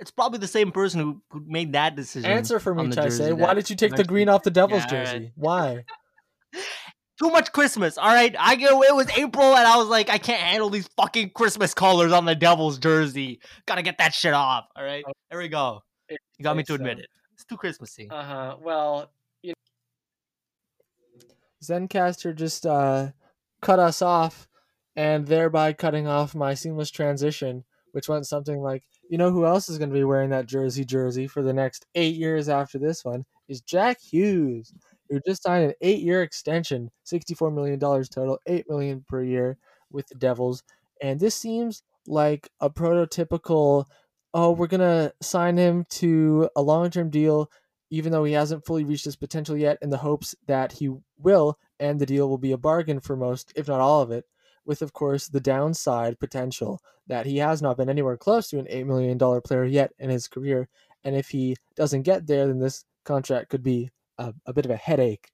it's probably the same person who, who made that decision. Answer for me, on the jersey Why did you take the green off the Devils Yeah, all right. jersey? Why? Too much Christmas, all right? I go it was April and I was like, I can't handle these fucking Christmas colors on the Devils jersey. Gotta get that shit off. All right. There we go. You got me to admit uh, it. It's too Christmassy. Uh huh. Well, Zencastr just uh, cut us off, and thereby cutting off my seamless transition, which went something like, you know who else is going to be wearing that jersey jersey for the next eight years after this one is Jack Hughes, who just signed an eight-year extension, sixty-four million dollars total, eight million per year with the Devils, and this seems like a prototypical. Oh, we're gonna sign him to a long-term deal even though he hasn't fully reached his potential yet, in the hopes that he will, and the deal will be a bargain for most, if not all of it, with, of course, the downside potential that he has not been anywhere close to an $8 million player yet in his career. And if he doesn't get there, then this contract could be a, a bit of a headache.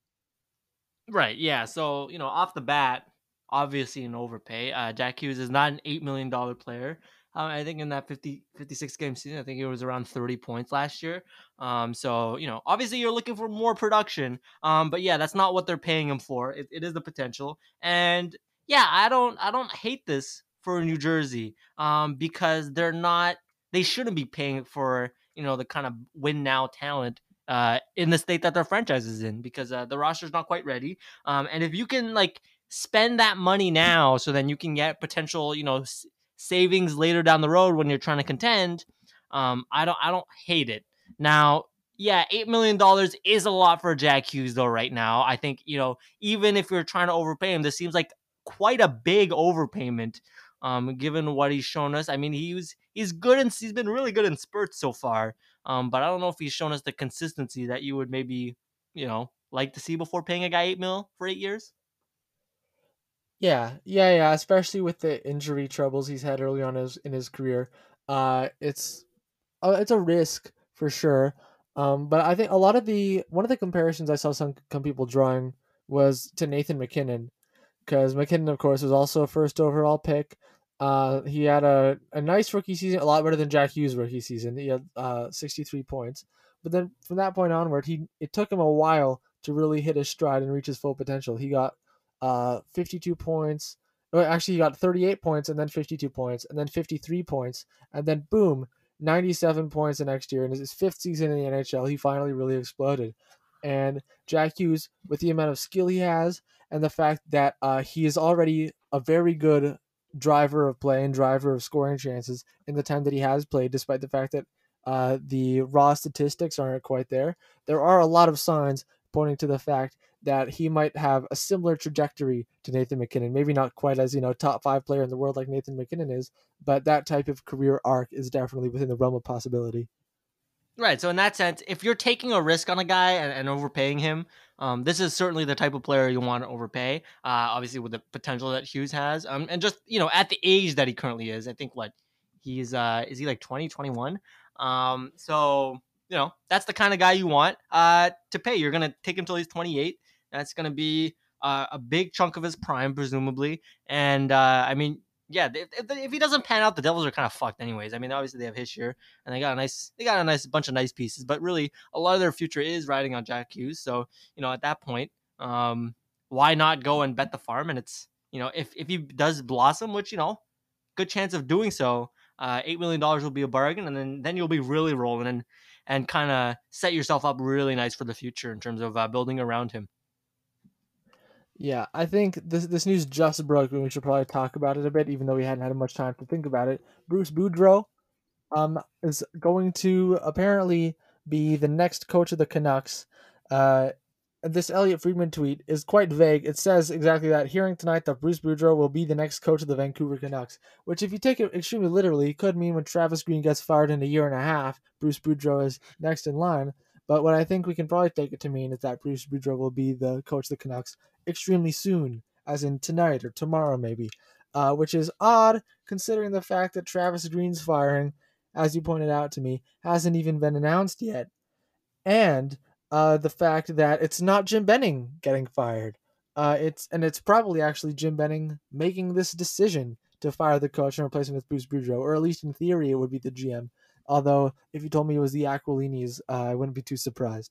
Right. Yeah. So you know, off the bat, obviously an overpay. Uh, Jack Hughes is not an eight million dollar player. Um, I think in that 50, 56 game season, I think he was around thirty points last year. Um, so you know, obviously you're looking for more production. Um, but yeah, that's not what they're paying him for. It, it is the potential, and yeah, I don't, I don't hate this for New Jersey. Um, because they're not, they shouldn't be paying for you know the kind of win now talent uh, in the state that their franchise is in because uh, the roster's not quite ready. Um, and if you can like spend that money now, so then you can get potential, you know, s- savings later down the road when you're trying to contend. Um, I don't, I don't hate it. Now, yeah, eight million dollars is a lot for Jack Hughes though. Right now, I think you know even if you're trying to overpay him, this seems like quite a big overpayment. Um, given what he's shown us, I mean, he's he's good and he's been really good in spurts so far. Um, but I don't know if he's shown us the consistency that you would maybe, you know, like to see before paying a guy eight mil for eight years. Yeah, yeah, yeah. Especially with the injury troubles he's had early on his, in his career, uh, it's uh, it's a risk for sure. Um, but I think a lot of the one of the comparisons I saw some some people drawing was to Nathan MacKinnon, because MacKinnon, of course, was also a first overall pick. Uh, he had a, a nice rookie season, a lot better than Jack Hughes' rookie season. He had uh, 63 points. But then from that point onward, he it took him a while to really hit his stride and reach his full potential. He got uh, 52 points. Well, actually, he got 38 points and then 52 points and then 53 points. And then, boom, 97 points the next year. In his fifth season in the NHL, he finally really exploded. And Jack Hughes, with the amount of skill he has and the fact that uh, he is already a very good driver of play and driver of scoring chances in the time that he has played, despite the fact that uh, the raw statistics aren't quite there, there are a lot of signs pointing to the fact that he might have a similar trajectory to Nathan MacKinnon. Maybe not quite as, you know, top five player in the world like Nathan MacKinnon is, but that type of career arc is definitely within the realm of possibility. Right. So in that sense, if you're taking a risk on a guy and, and overpaying him, um, this is certainly the type of player you want to overpay. Uh, obviously with the potential that Hughes has, um, and just you know at the age that he currently is, I think what he's uh, is he like 20, 21? Um, so you know that's the kind of guy you want uh, to pay. You're gonna take him till he's 28. That's gonna be uh, a big chunk of his prime, presumably. And uh, I mean, yeah, if, if, he doesn't pan out, the Devils are kind of fucked, anyways. I mean, obviously they have his year, and they got a nice, they got a nice bunch of nice pieces, but really a lot of their future is riding on Jack Hughes. So you know, at that point, um, why not go and bet the farm? And it's you know, if if he does blossom, which you know, good chance of doing so, uh, eight million dollars will be a bargain, and then then you'll be really rolling and and kind of set yourself up really nice for the future in terms of uh, building around him. Yeah, I think this this news just broke, and we should probably talk about it a bit, even though we hadn't had much time to think about it. Bruce Boudreau, um, is going to apparently be the next coach of the Canucks. Uh, this Elliotte Friedman tweet is quite vague. It says exactly that. Hearing tonight that Bruce Boudreau will be the next coach of the Vancouver Canucks, which, if you take it extremely literally, could mean when Travis Green gets fired in a year and a half, Bruce Boudreau is next in line. But what I think we can probably take it to mean is that Bruce Boudreau will be the coach of the Canucks extremely soon, as in tonight or tomorrow, maybe. Uh, which is odd considering the fact that Travis Green's firing, as you pointed out to me, hasn't even been announced yet. And uh, the fact that it's not Jim Benning getting fired. Uh, it's and it's probably actually Jim Benning making this decision to fire the coach and replace him with Bruce Boudreau, or at least in theory it would be the GM. Although if you told me it was the Aquilinis, uh, I wouldn't be too surprised.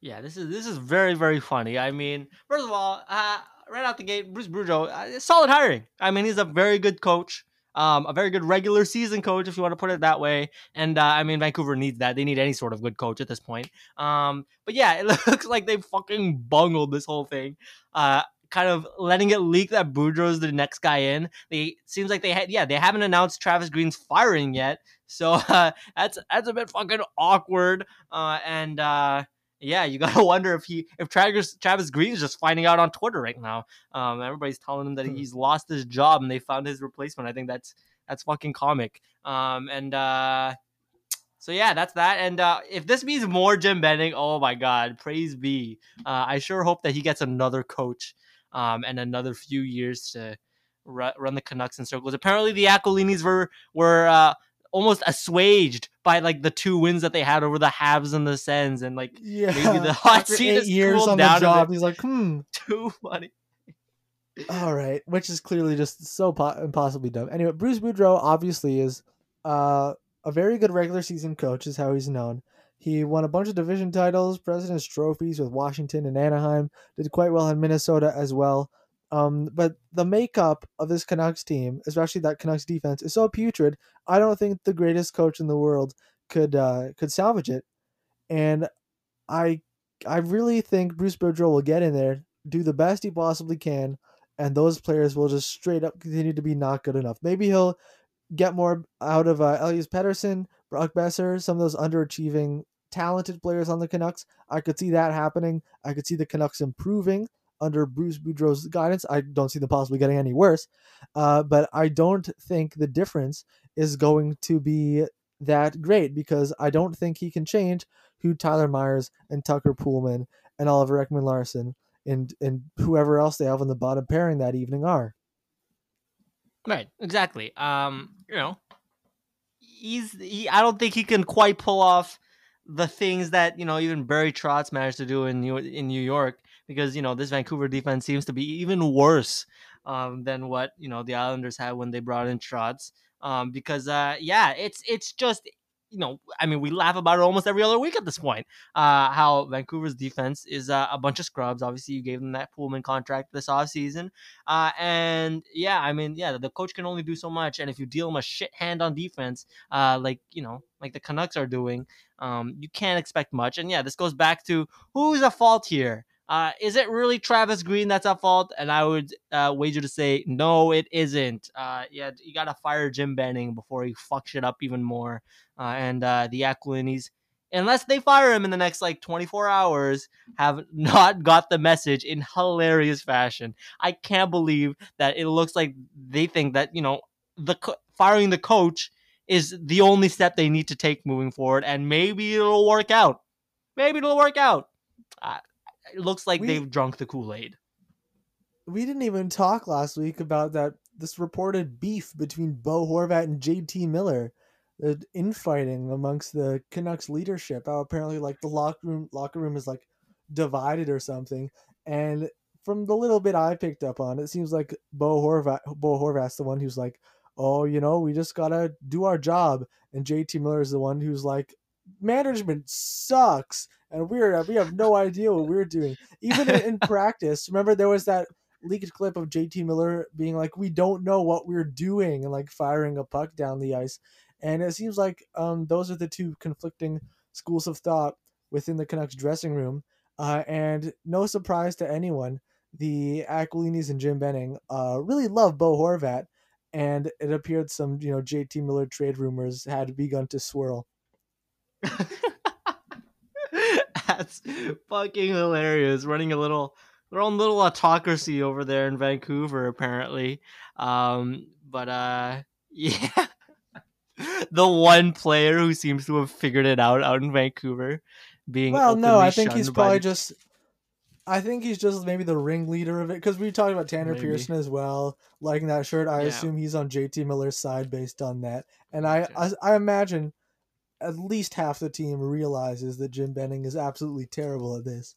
Yeah, this is this is very very funny. I mean, first of all, uh, right out the gate, Bruce Boudreau, uh, solid hiring. I mean, he's a very good coach um, a very good regular season coach, if you want to put it that way. And uh, I mean, Vancouver needs that. They need any sort of good coach at this point. Um, but yeah, it looks like they fucking bungled this whole thing. Uh, kind of letting it leak that Boudreau's the next guy in. They seems like they had yeah they haven't announced Travis Green's firing yet, so uh, that's that's a bit fucking awkward. Uh, and uh, yeah, you gotta wonder if he if Travis Travis Green is just finding out on Twitter right now. Um, everybody's telling him that hmm. he's lost his job and they found his replacement. I think that's that's fucking comic. Um, and uh, so yeah, that's that. And uh, if this means more Jim Benning, oh my god, praise be. Uh, I sure hope that he gets another coach um, and another few years to run the Canucks in circles. Apparently, the Aquilinis were were uh, almost assuaged by like the two wins that they had over the Habs and the Sens, and like yeah, maybe the hot seat is years on the job. He's like, hmm, too funny. All right, which is clearly just so po- impossibly dumb. Anyway, Bruce Boudreau obviously is uh, a very good regular season coach, is how he's known. He won a bunch of division titles, President's trophies with Washington and Anaheim. Did quite well in Minnesota as well. Um, but the makeup of this Canucks team, especially that Canucks defense, is so putrid. I don't think the greatest coach in the world could uh, could salvage it. And I I really think Bruce Boudreau will get in there, do the best he possibly can, and those players will just straight up continue to be not good enough. Maybe he'll get more out of uh, Elias Pettersson, Brock Boeser, some of those underachieving talented players on the Canucks. I could see that happening. I could see the Canucks improving under Bruce Boudreau's guidance. I don't see them possibly getting any worse, uh, but I don't think the difference is going to be that great because I don't think he can change who Tyler Myers and Tucker Poolman and Oliver Ekman-Larsson and and whoever else they have on the bottom pairing that evening are. Right, exactly. Um, you know, he's he, I don't think he can quite pull off the things that you know even Barry Trotz managed to do in New in New York because you know this Vancouver defense seems to be even worse um, than what you know the Islanders had when they brought in Trotz. Um, because uh, yeah, it's it's just you know, I mean, we laugh about it almost every other week at this point. Uh, how Vancouver's defense is uh, a bunch of scrubs. Obviously, you gave them that Poolman contract this offseason. Uh, and yeah, I mean, yeah, the coach can only do so much. And if you deal him a shit hand on defense, uh, like, you know, like the Canucks are doing, um, you can't expect much. And yeah, this goes back to who's at fault here? Uh, is it really Travis Green that's at fault? And I would uh, wager to say no, it isn't. Uh, yeah, you got to fire Jim Benning before he fucks it up even more. Uh, and uh, the Aquilinis, unless they fire him in the next like 24 hours, have not got the message in hilarious fashion. I can't believe that it looks like they think that you know the co- firing the coach is the only step they need to take moving forward, and maybe it'll work out. Maybe it'll work out. Uh, it looks like We- they've drunk the Kool Aid. We didn't even talk last week about that this reported beef between Bo Horvat and JT Miller. The infighting amongst the Canucks leadership. How apparently like the locker room locker room is like divided or something. And from the little bit I picked up on, it seems like Bo Horvat Bo Horvat's the one who's like, Oh, you know, we just gotta do our job. And JT Miller is the one who's like, Management sucks and we're we have no idea what we're doing. Even in, in practice, remember there was that leaked clip of JT Miller being like, "We don't know what we're doing," and like firing a puck down the ice. And it seems like um, those are the two conflicting schools of thought within the Canucks dressing room. Uh, and no surprise to anyone, the Aquilinis and Jim Benning uh, really love Bo Horvat, and it appeared some you know JT Miller trade rumors had begun to swirl. That's fucking hilarious. Running a little their own little autocracy over there in Vancouver, apparently. Um, but uh, yeah, the one player who seems to have figured it out out in Vancouver, being Well, no, I think he's probably just. I think he's just maybe the ringleader of it because we talked about Tanner Maybe. Pearson as well, liking that shirt. I Yeah. assume he's on JT Miller's side based on that, and I, I I imagine at least half the team realizes that Jim Benning is absolutely terrible at this.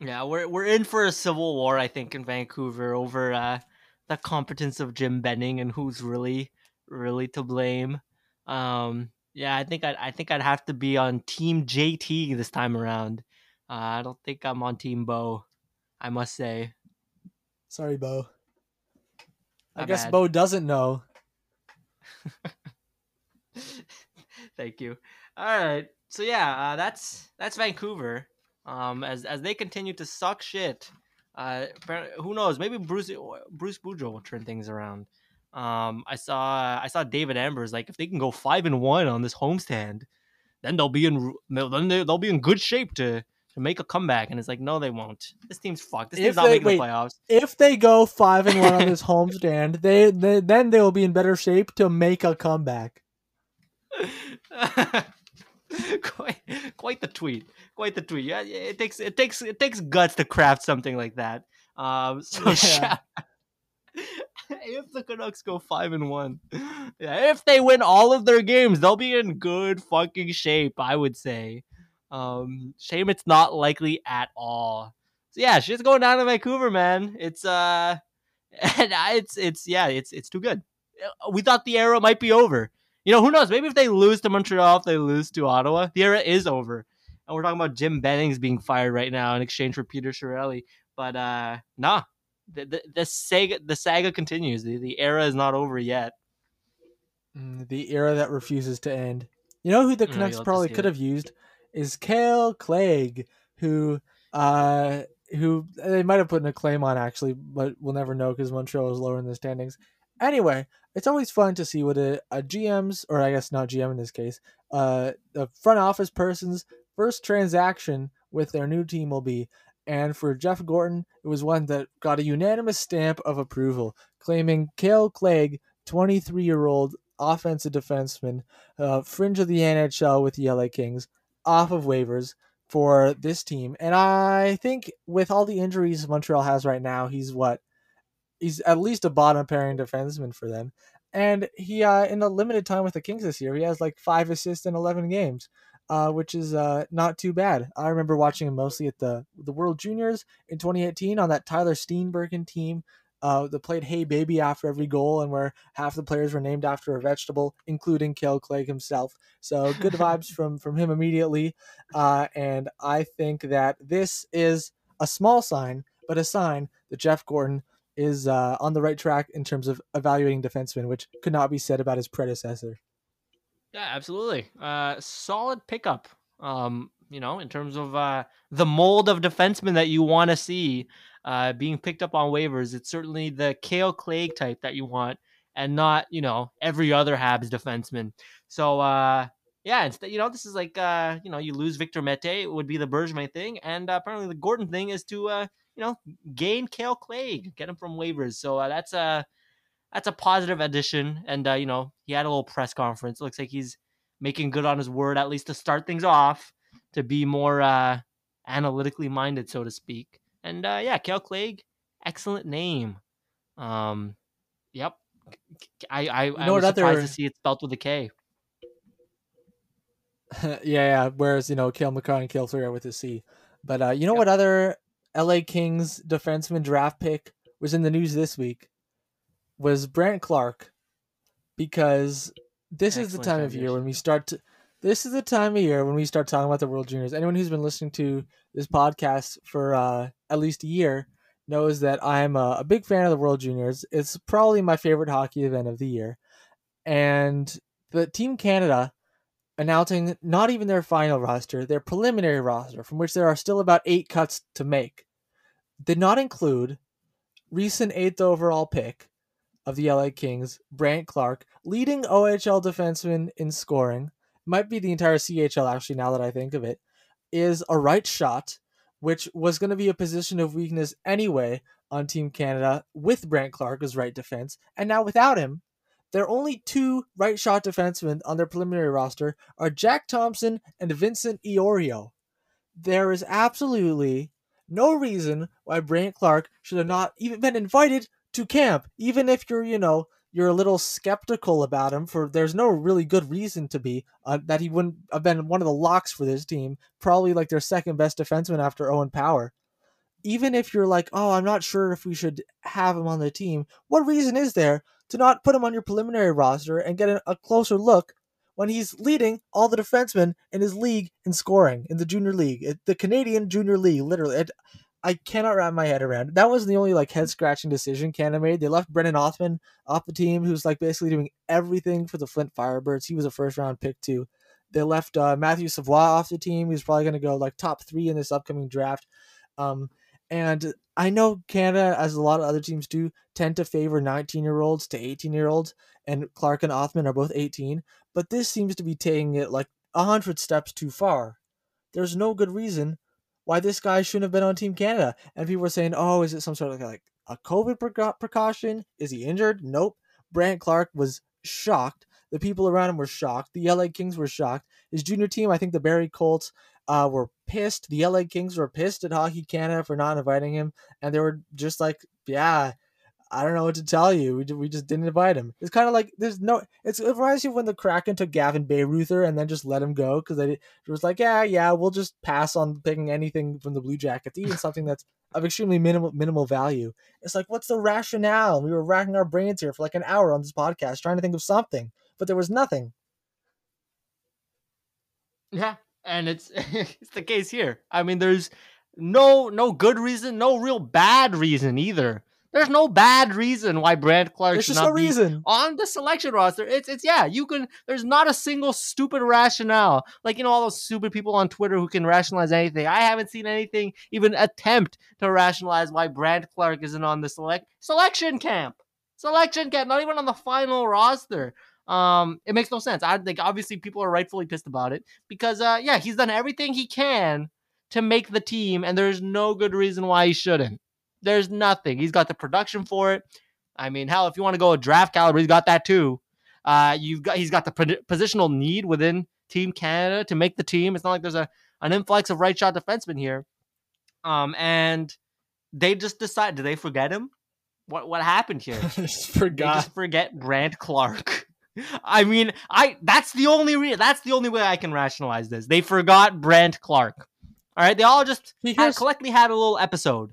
Yeah, we're we're in for a civil war, I think, in Vancouver over uh, the competence of Jim Benning and who's really really to blame. Um, yeah, I think I I think I'd have to be on Team JT this time around. Uh, I don't think I'm on Team Bo. I must say. Sorry, Bo. I guess bad. Bo doesn't know. Thank you. All right. So yeah, uh, that's that's Vancouver. Um, as as they continue to suck shit. Uh, who knows? Maybe Bruce Bruce Boudreau will turn things around. Um, I saw I saw David Amber's like if they can go five and one on this homestand, then they'll be in then they- they'll be in good shape to to make a comeback. And it's like no, they won't. This team's fucked. This If team's not they- making wait. the playoffs. If they go five and one on this homestand, they, they then they will be in better shape to make a comeback. quite, quite the tweet. Quite the tweet. Yeah, it takes it takes it takes guts to craft something like that. Um, so Yeah. shout- if the Canucks go five and one, yeah, if they win all of their games, they'll be in good fucking shape. I would say. Um, shame it's not likely at all. So yeah, shit's going down in Vancouver, man. It's uh, and I, it's it's yeah, it's it's too good. Uh, We thought the era might be over. You know, who knows? Maybe if they lose to Montreal, if they lose to Ottawa, the era is over. And we're talking about Jim Bennings being fired right now in exchange for Peter Chiarelli. But uh nah. The, the, the saga the saga continues. The, the era is not over yet. Mm, the era that refuses to end. You know who the Yeah, Canucks you'll have to probably could have used is Kale Clague, who uh who they might have put in a claim on actually, but we'll never know because Montreal is lower in the standings. Anyway, it's always fun to see what a, a GM's or I guess not GM in this case, uh, the front office person's first transaction with their new team will be. And for Jeff Gorton, it was one that got a unanimous stamp of approval, claiming Kale Clague, 23 year old offensive defenseman, uh, fringe of the NHL with the LA Kings, off of waivers for this team. And I think with all the injuries Montreal has right now, he's what? He's at least a bottom pairing defenseman for them. And he, uh, in a limited time with the Kings this year, he has like five assists in 11 games uh, which is uh, not too bad. I remember watching him mostly at the the World Juniors in 2018 on that Tyler Steenbergen team uh, that played "Hey Baby" after every goal, and where half the players were named after a vegetable, including Kale Clague himself. So good vibes from from him immediately, uh, and I think that this is a small sign, but a sign that Jeff Gorton is uh, on the right track in terms of evaluating defensemen, which could not be said about his predecessor. Yeah, absolutely. Uh, solid pickup. Um, you know, in terms of uh, the mold of defenseman that you want to see uh, being picked up on waivers, it's certainly the Kale Clague type that you want, and not you know every other Habs defenseman. So uh, yeah, instead, you know, this is like uh, you know, you lose Victor Mete it would be the Bergevin thing, and uh, apparently the Gorton thing is to uh, you know gain Kale Clague, get him from waivers. So uh, that's a that's a positive addition. And uh, you know, he had a little press conference. It looks like he's making good on his word, at least to start things off, to be more uh, analytically minded, so to speak. And uh, yeah, Kale Clague, excellent name. Um, yep. I I, you know I was surprised other... to see it spelled with a K. yeah, yeah. Whereas you know, Cale Makar and Three are with a C. But uh, you know yep. what other LA Kings defenseman draft pick was in the news this week? was Brandt Clarke because this Excellent is the time of year when we start to this is the time of year when we start talking about the World Juniors. Anyone who's been listening to this podcast for uh, at least a year knows that I'm a, a, big fan of the World Juniors. It's probably my favorite hockey event of the year. And the Team Canada announcing not even their final roster, their preliminary roster, from which there are still about eight cuts to make, did not include recent eighth overall pick of the LA Kings, Brandt Clarke, leading OHL defenseman in scoring, might be the entire CHL actually now that I think of it, is a right shot, which was going to be a position of weakness anyway on Team Canada with Brandt Clarke as right defense, and now without him, their only two right shot defensemen on their preliminary roster are Jack Thompson and Vincent Iorio. There is absolutely no reason why Brandt Clarke should have not even been invited to camp, even if you're, you know, you're a little skeptical about him for there's no really good reason to be uh, that he wouldn't have been one of the locks for this team probably like their second best defenseman after owen power even if you're like oh i'm not sure if we should have him on the team what reason is there to not put him on your preliminary roster and get a, closer look when he's leading all the defensemen in his league in scoring in the junior league the canadian junior league literally it, I cannot wrap my head around. That was the only like head scratching decision Canada made. They left Brennan Othmann off the team, who's like basically doing everything for the Flint Firebirds. He was a first round pick too. They left uh, Matthew Savoie off the team. He's probably going to go like top three in this upcoming draft. Um, and I know Canada, as a lot of other teams do, tend to favor 19 year olds to 18 year olds, and Clarke and Othmann are both 18. But this seems to be taking it like a hundred steps too far. There's no good reason why this guy shouldn't have been on Team Canada. And people were saying, oh, is it some sort of like a COVID precaution? Is he injured? Nope. Brandt Clarke was shocked. The people around him were shocked. The LA Kings were shocked. His junior team, I think the Barrie Colts, uh, were pissed. The LA Kings were pissed at Hockey Canada for not inviting him. And they were just like, yeah, I don't know what to tell you. We, we just didn't invite him. It's kind of like there's no. It's it reminds you of when the Kraken took Gavin Bayreuther and then just let him go because it was like, yeah, yeah, we'll just pass on picking anything from the Blue Jackets, even something that's of extremely minimal minimal value. It's like, what's the rationale? We were racking our brains here for like an hour on this podcast trying to think of something, but there was nothing. Yeah, and it's it's the case here. I mean, there's no no good reason, no real bad reason either there's no bad reason why Brandt Clarke there's should not no be reason. on the selection roster. It's it's yeah, you can. There's not a single stupid rationale. Like you know all those stupid people on Twitter who can rationalize anything. I haven't seen anything even attempt to rationalize why Brandt Clarke isn't on the select selection camp. Selection camp, not even on the final roster. Um, it makes no sense. I think obviously people are rightfully pissed about it because uh yeah, he's done everything he can to make the team, and there's no good reason why he shouldn't. There's nothing. He's got the production for it. I mean, hell, if you want to go a draft caliber, he's got that too. Uh, you've got he's got the positional need within Team Canada to make the team. It's not like there's a an influx of right shot defensemen here. Um, and they just decide. Did they forget him? What what happened here? just forgot. They just forget Brandt Clarke. I mean, I that's the only re- that's the only way I can rationalize this. They forgot Brandt Clarke. All right, they all just had, collectively had a little episode.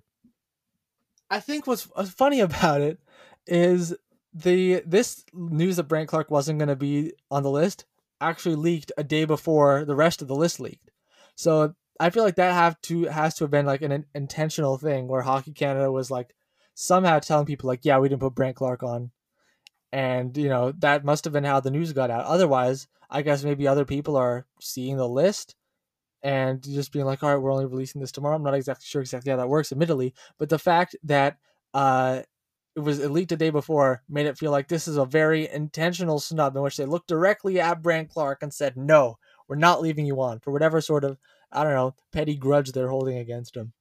I think what's, what's funny about it is the this news that Brandt Clarke wasn't going to be on the list actually leaked a day before the rest of the list leaked. So I feel like that have to has to have been like an intentional thing where Hockey Canada was like somehow telling people like, yeah, we didn't put Brandt Clarke on, and you know that must have been how the news got out. Otherwise, I guess maybe other people are seeing the list and just being like, all right, we're only releasing this tomorrow. I'm not exactly sure exactly how that works, admittedly, but the fact that uh, it was leaked a day before made it feel like this is a very intentional snub in which they looked directly at Brandt Clarke and said, no, we're not leaving you on for whatever sort of, I don't know, petty grudge they're holding against him.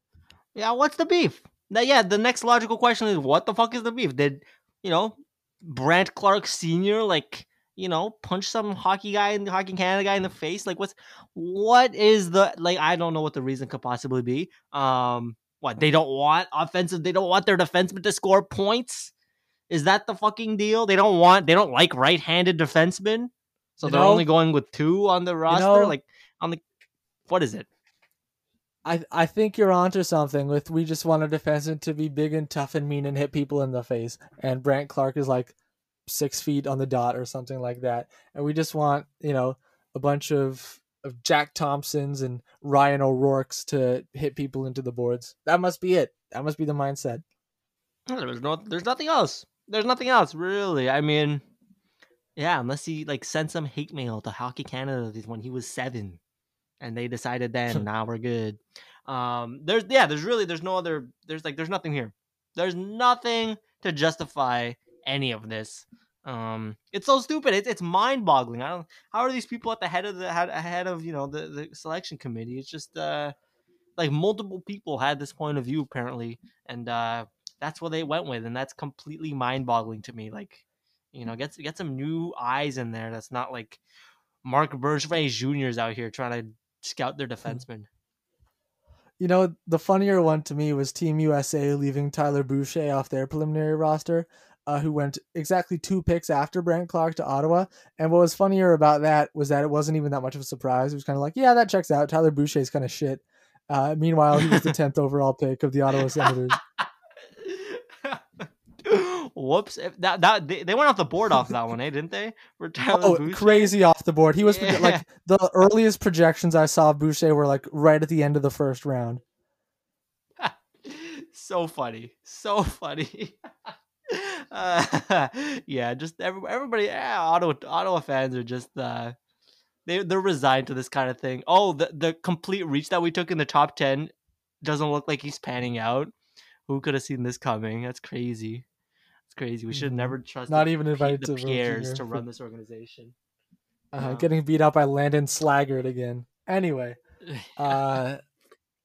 Yeah, what's the beef? Now, yeah, the next logical question is, what the fuck is the beef? Did, you know, Brandt Clarke Sr., like, you know, punch some hockey guy in the Hockey Canada guy in the face? Like, what's what is the like? I don't know what the reason could possibly be. Um, what they don't want offensive? They don't want their defensemen to score points. Is that the fucking deal? They don't want. They don't like right-handed defensemen, so you they're know, only going with two on the roster. You know, like on the what is it? I I think you're onto something with we just want a defenseman to be big and tough and mean and hit people in the face. And Brandt Clarke is like six feet on the dot or something like that. And we just want, you know, a bunch of, of Jack Thompsons and Ryan O'Rourke's to hit people into the boards. That must be it. That must be the mindset. There's no there's nothing else. There's nothing else, really. I mean yeah, unless he like sent some hate mail to Hockey Canada when he was seven. And they decided then, now nah, we're good. Um there's yeah, there's really there's no other there's like there's nothing here. There's nothing to justify any of this. Um, it's so stupid. It's it's mind boggling. I don't. How are these people at the head of the head, head of you know the the selection committee? It's just uh, like multiple people had this point of view apparently, and uh, that's what they went with, and that's completely mind boggling to me. Like, you know, get get some new eyes in there. That's not like Marc Bergevin Juniors out here trying to scout their hmm. defensemen. You know, the funnier one to me was Team USA leaving Tyler Boucher off their preliminary roster uh, who went exactly two picks after Brandt Clarke to Ottawa. And what was funnier about that was that it wasn't even that much of a surprise. It was kind of like, yeah, that checks out. Tyler Boucher's kind of shit. Uh, meanwhile, he was the 10th overall pick of the Ottawa Senators. Whoops! That that they, they went off the board off that one, eh? Didn't they? For Tyler oh, Boucher? crazy off the board. He was yeah. like the earliest projections I saw of Boucher were like right at the end of the first round. so funny, so funny. Uh, yeah, just every, everybody. Yeah, Ottawa Ottawa fans are just uh, they they're resigned to this kind of thing. Oh, the the complete reach that we took in the top ten doesn't look like he's panning out. Who could have seen this coming? That's crazy. Crazy. We should mm-hmm. never trust not even invited the to to run this organization. Uh, getting beat up by Landon Slaggert again. Anyway, uh,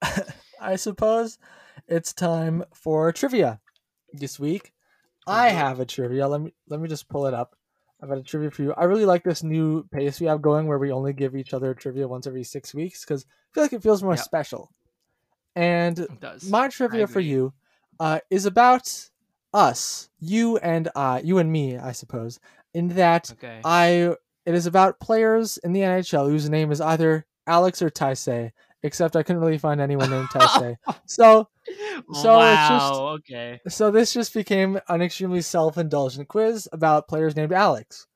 I suppose it's time for trivia this week. I have a trivia. Let me let me just pull it up. I've got a trivia for you. I really like this new pace we have going where we only give each other trivia once every six weeks because I feel like it feels more yep. special. And my trivia for you uh, is about us, you and I, you and me, I suppose. In that okay. I, it is about players in the NHL whose name is either Alex or Taisei, except I couldn't really find anyone named Taisei. so so wow, it's just okay. So this just became an extremely self-indulgent quiz about players named Alex.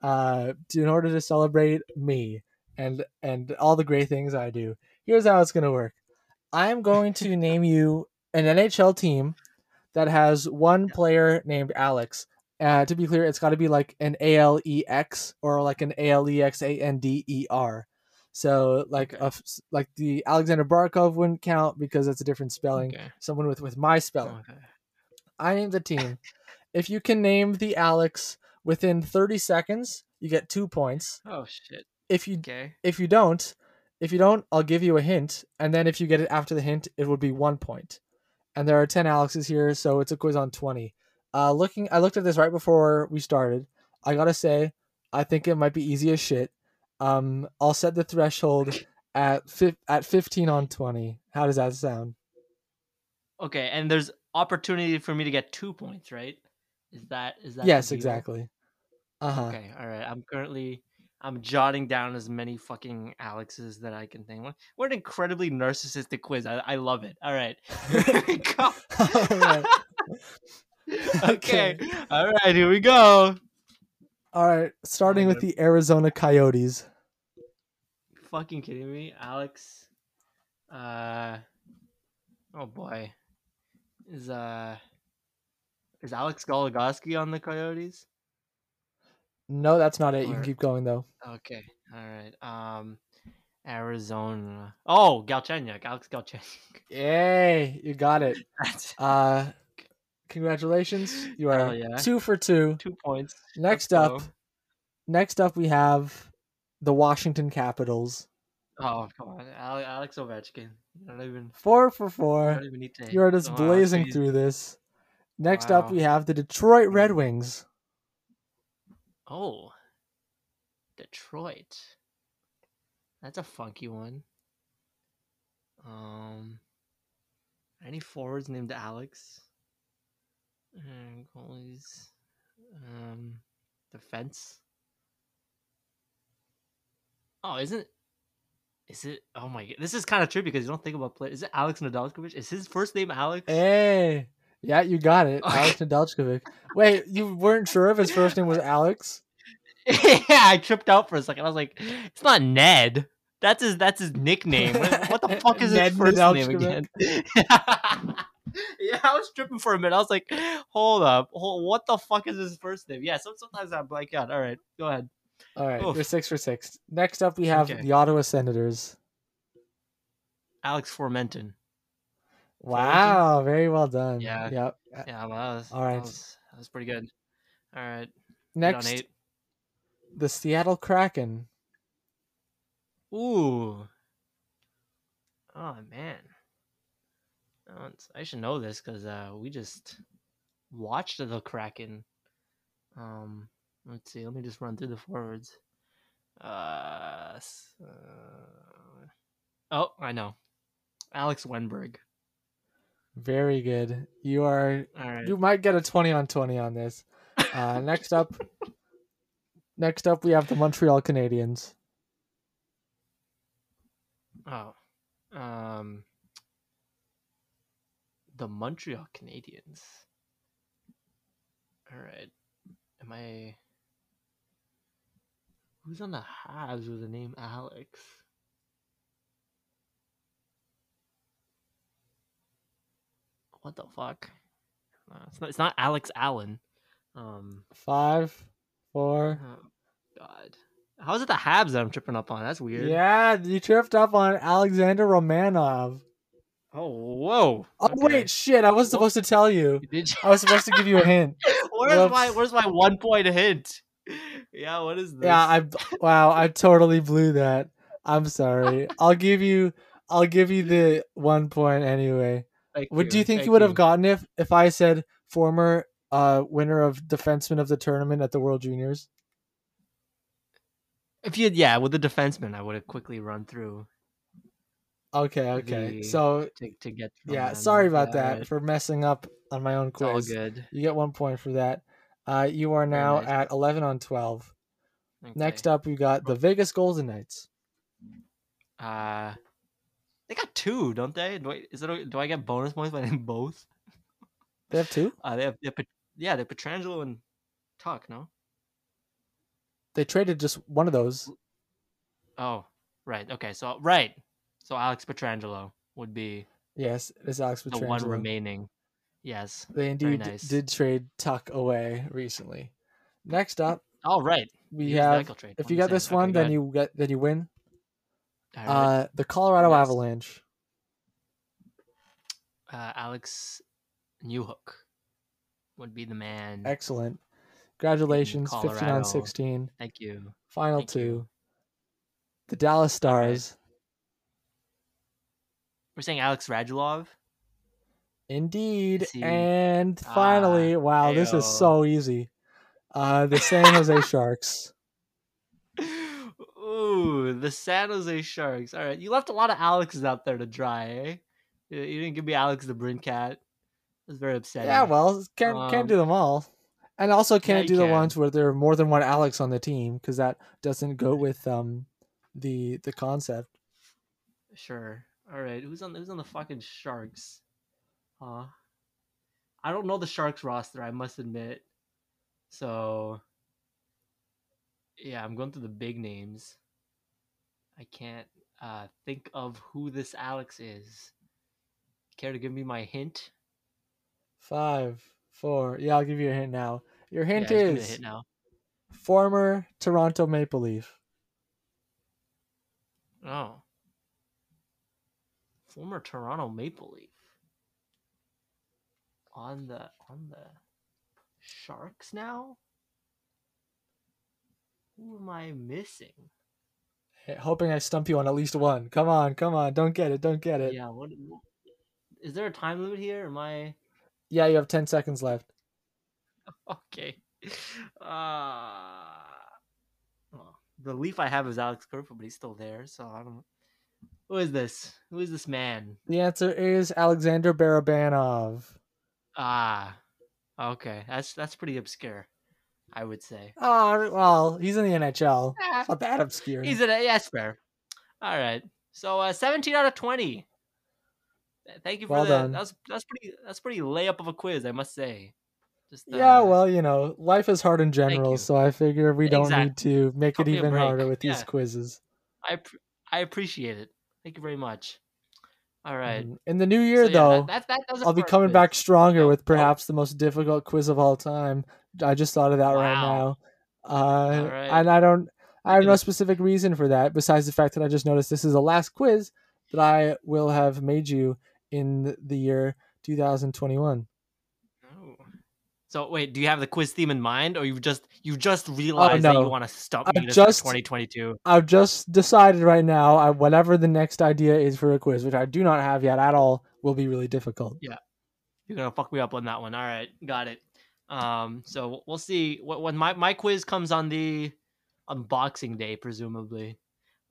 Uh, in order to celebrate me and and all the great things I do. Here's how it's gonna work. I'm going to name you an NHL team that has one player named Alex. Uh, to be clear, it's got to be like an A L E X or like an A L E X A N D E R. So like okay. a, like the Aleksander Barkov wouldn't count because it's a different spelling. Okay. Someone with with my spelling. Okay. I name the team. if you can name the Alex Within 30 seconds, you get two points. Oh shit. If you if you don't, if you don't, I'll give you a hint, and then if you get it after the hint, it would be one point. And there are 10 Alexes here, so it's a quiz on 20. Uh, looking, I looked at this right before we started. I gotta say, I think it might be easy as shit. Um, I'll set the threshold at fi- at 15 on 20. How does that sound? Okay, and there's opportunity for me to get two points, right? Is that is that? yes, exactly. Uh huh. Okay, all right. I'm currently I'm jotting down as many fucking Alexes that I can think. What, what an incredibly narcissistic quiz. I, I love it. All right. Here we go. All right. okay. All right, here we go. All right, starting with the Arizona Coyotes. fucking kidding me? Alex uh oh boy. Is uh is Alex Goligoski on the Coyotes? No, that's not it. You can keep going though. Okay. All right. Um Arizona. Oh, Galchenyuk. Alex Galchenyuk. Yay, you got it. Uh, congratulations. You are yeah. two for two. two points. Next Let's up, go. next up we have the Washington Capitals. Oh, come on. Alex Ovechkin. Don't even Four for four. don't even need to You are just blazing through this. Next up we have the Detroit Red Wings. Oh. Detroit. That's a funky one. Um any forwards named Alex? And goalies. Um defense. Oh, isn't is it oh my god this is kind of tricky because you don't think about play is it Alex Nedeljkovic? Is his first name Alex? Hey, yeah, you got it. Alex Nedeljkovic. Wait, you weren't sure if his first name was Alex? yeah, I tripped out for a second. I was like, it's not Ned. That's his that's his nickname. What, the fuck is his first name again? yeah, I was tripping for a minute. I was like, hold up. Hold, what the fuck is his first name? Yeah, so, sometimes I blank out. All right, go ahead. All right, Oof. you're six for six. Next up we have Okay. the Ottawa Senators. Alex Formenton. Wow, very well done. Yeah. Yep. Yeah, well, was, All right. that was, that was pretty good. All right, Next, eight. the Seattle Kraken. Ooh. Oh man. I should know this because uh, we just watched the Kraken. Um, let's see. Let me just run through the forwards. Uh, uh, oh, I know. Alex Wennberg. Very good. You are. All right. You might get a twenty on twenty on this. Uh, next up. Next up, we have the Montreal Canadiens. Oh, um, the Montreal Canadiens. All right, am I? Who's on the Habs with the name Alex? What the fuck? Uh, it's not. It's not Alex Allen. Um. Five, four. Oh God. How is it the Habs that I'm tripping up on? That's weird. Yeah, you tripped up on Alexander Romanov. Oh whoa. Oh Okay. wait, shit! I was supposed to tell you. Did you? I was supposed to give you a hint. where's Whoops. my Where's my one point hint? Yeah, what is this? Yeah, I wow, I totally blew that. I'm sorry. I'll give you. I'll give you the one point anyway. Thank Would do you think thank you would have gotten if if I said former uh winner of defenseman of the tournament at the World Juniors? If you, yeah, with the defenseman, I would have quickly run through Okay, okay. The- So to, to get. yeah, sorry about Yeah, that for messing up on my own It's all quiz. good. You get one point for that. Uh, you are now nice. at eleven on twelve. Next up, we got the Vegas Golden Knights. uh, they got two, don't they? Do I, is it? Do I get bonus points by name both? They have two. Uh, they have, they have yeah, they're Pietrangelo and Tuch. No. They traded just one of those. Oh, right. Okay, so right. So Alex Pietrangelo would be Yes, it's Alex the one remaining. Yes. They indeed nice. did trade Tuch away recently. Next up, All right. we the have. Trade. If you get this. Okay, one, then ahead. you get then you win. Right. Uh, the Colorado. Avalanche. uh, Alex Newhook would be the man. Excellent. Congratulations, 15 on 16. Thank you. Final Thank two. you. The Dallas Stars. We're saying Alex Radulov. Indeed. And Ah, finally, wow, this is so easy. Uh, the San Jose Sharks. Ooh, the San Jose Sharks. All right, you left a lot of Alexes out there to dry, eh? You you didn't give me Alex DeBrincat. That's very upsetting. Yeah, well, can't can't Um, do them all, and also can't you do the can. ones where there are more than one Alex on the team because that doesn't go with um the the concept. Sure. All right. Who's on? Who's on the fucking Sharks? Huh? I don't know the Sharks roster. I must admit. So. Yeah, I'm going through the big names. I can't uh, think of who this Alex is. Care to give me my hint? Five, four. Yeah, I'll give you a hint now. Your hint just give me a is hint now. former Toronto Maple Leaf. Oh. Former Toronto Maple Leaf. On the on the Sharks now? Who am I missing? Hoping I stump you on at least one. Come on, come on. Don't get it. Don't get it. Yeah, Yeah, what is there a time limit here? Am I Yeah, you have ten seconds left. okay? Uh well, the leaf I have is Alex Kerfoot, but he's still there, so I don't Who is this? Who is this man? The answer is Alexander Barabanov. Ah, okay. That's that's pretty obscure, I would say. Oh, well, he's in the NHL. Ah, It's not that obscure. He's in a yes, fair. All right. So uh, 17 out of 20. Thank you for Well that. That's that's pretty that's pretty layup of a quiz, I must say. Just Yeah, uh, well, you know, life is hard in general, so I figure we don't need to make it even harder with these quizzes. I I appreciate it. Thank you very much. All right. Mhm. In the new year, So, yeah, though, that, that, that I'll be coming quiz. back stronger Oh, with oh. perhaps the most difficult quiz of all time. I just thought of that right now. Uh, right. And I don't, I have no specific reason for that besides the fact that I just noticed this is the last quiz that I will have made you in the year 2021. Oh. So wait, do you have the quiz theme in mind, or you just you just realized that Oh, no. you want to stump me this just- 2022? I've just decided right now, I, whatever the next idea is for a quiz, which I do not have yet at all, will be really difficult. Yeah, you're gonna fuck me up on that one. All right, got it. Um, so we'll see Wh- when my my quiz comes on the unboxing day, presumably.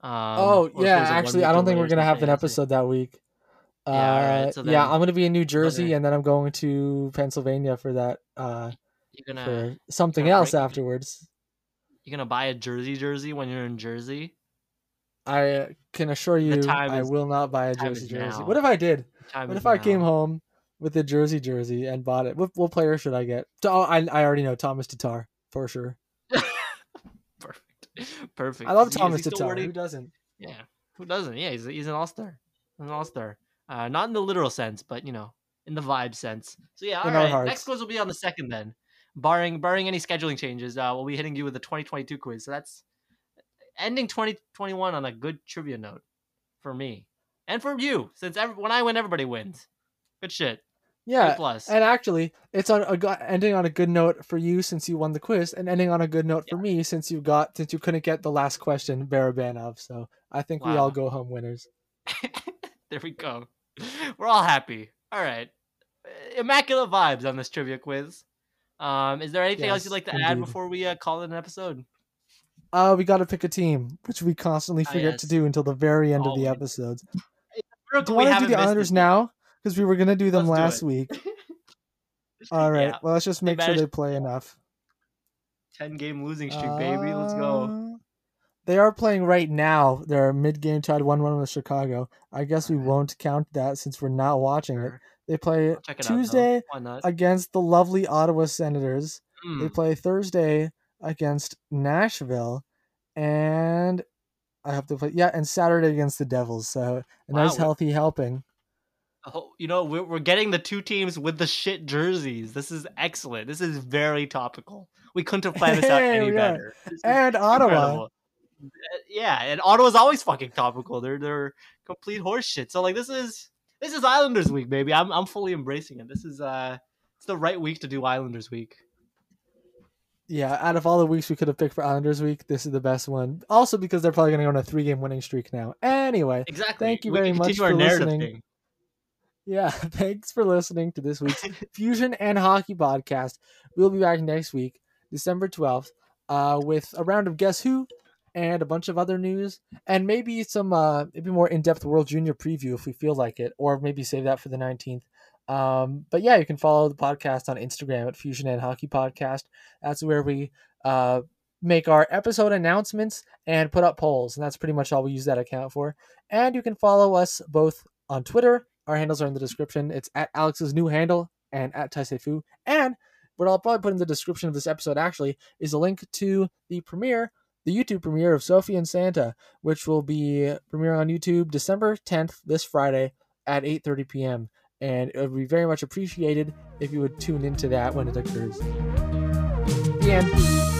Um, oh yeah, actually, I don't think we're gonna have an something, I'd say. episode that week. Uh, Yeah, so yeah, I'm gonna be in New Jersey, gonna- and then I'm going to Pennsylvania for that. Uh, You're gonna for something gonna else break- afterwards. you're gonna buy a Jersey jersey when you're in Jersey. I can assure you, I is- will not buy a jersey jersey. now. What if I did? What if I came home with the jersey jersey and bought it? What, what player should I get? Oh, I I already know Tomas Tatar for sure. Perfect, perfect. I love Is he- is Tomas Tatar. Who doesn't? Yeah, who doesn't? Yeah, he's he's an all star, an all star. Uh, not in the literal sense, but you know, in the vibe sense. So yeah, all right. Next quiz will be on the second then, barring barring any scheduling changes. Uh, we'll be hitting you with the 2022 quiz. So that's ending 2021 on a good trivia note for me and for you, since every, when I win, everybody wins. Good shit. Yeah, plus. and actually, it's on a, ending on a good note for you since you won the quiz, and ending on a good note for me since you got since you couldn't get the last question Barabanov. So I think we all go home winners. there we go. We're all happy. All right. Immaculate vibes on this trivia quiz. Um, is there anything else you'd like to add before we uh, call it an episode? Uh, we got to pick a team, which we constantly Ah, forget yes. to do until the very end of the episodes. Do you we want to do the it. now? Because we were gonna do them Let's last it. week. All right. Yeah. Well, let's just make sure they play enough. 10 game losing streak, baby. Let's go. Uh, They are playing right now. They're mid-game tied one-one with Chicago. I guess we Alright. won't count that since we're not watching it. They play it. Tuesday not? against the lovely Ottawa Senators. They Hmm. play Thursday against Nashville, and I have to play yeah, and Saturday against the Devils. So a Wow, nice healthy helping. Oh, you know, we're, we're getting the two teams with the shit jerseys. This is excellent. This is very topical. We couldn't have planned this out Hey, any are. better. This And Ottawa. incredible. Yeah, and Ottawa's always fucking topical. They're they're complete horseshit. So like this is this is Islanders week, baby. I'm I'm fully embracing it. This is uh it's the right week to do Islanders week. Yeah, out of all the weeks we could have picked for Islanders week, this is the best one. Also because they're probably going to go on a three-game winning streak now. Anyway, Exactly. Thank you We very much for listening. thing. Yeah, thanks for listening to this week's Fusion and Hockey podcast. We'll be back next week, December 12th, uh, with a round of Guess Who and a bunch of other news and maybe some uh, maybe more in-depth World Junior preview if we feel like it, or maybe save that for the 19th. Um, but yeah, you can follow the podcast on Instagram at Fusion and Hockey Podcast. That's where we uh, make our episode announcements and put up polls, and that's pretty much all we use that account for. And you can follow us both on Twitter. Our handles are in the description. It's at Alex's new handle and at Taisefu. And what I'll probably put in the description of this episode actually is a link to the premiere, the YouTube premiere of Sophie and Santa, which will be premiering on YouTube December 10th, this Friday at 8:30 p.m. And it would be very much appreciated if you would tune into that when it occurs. The end.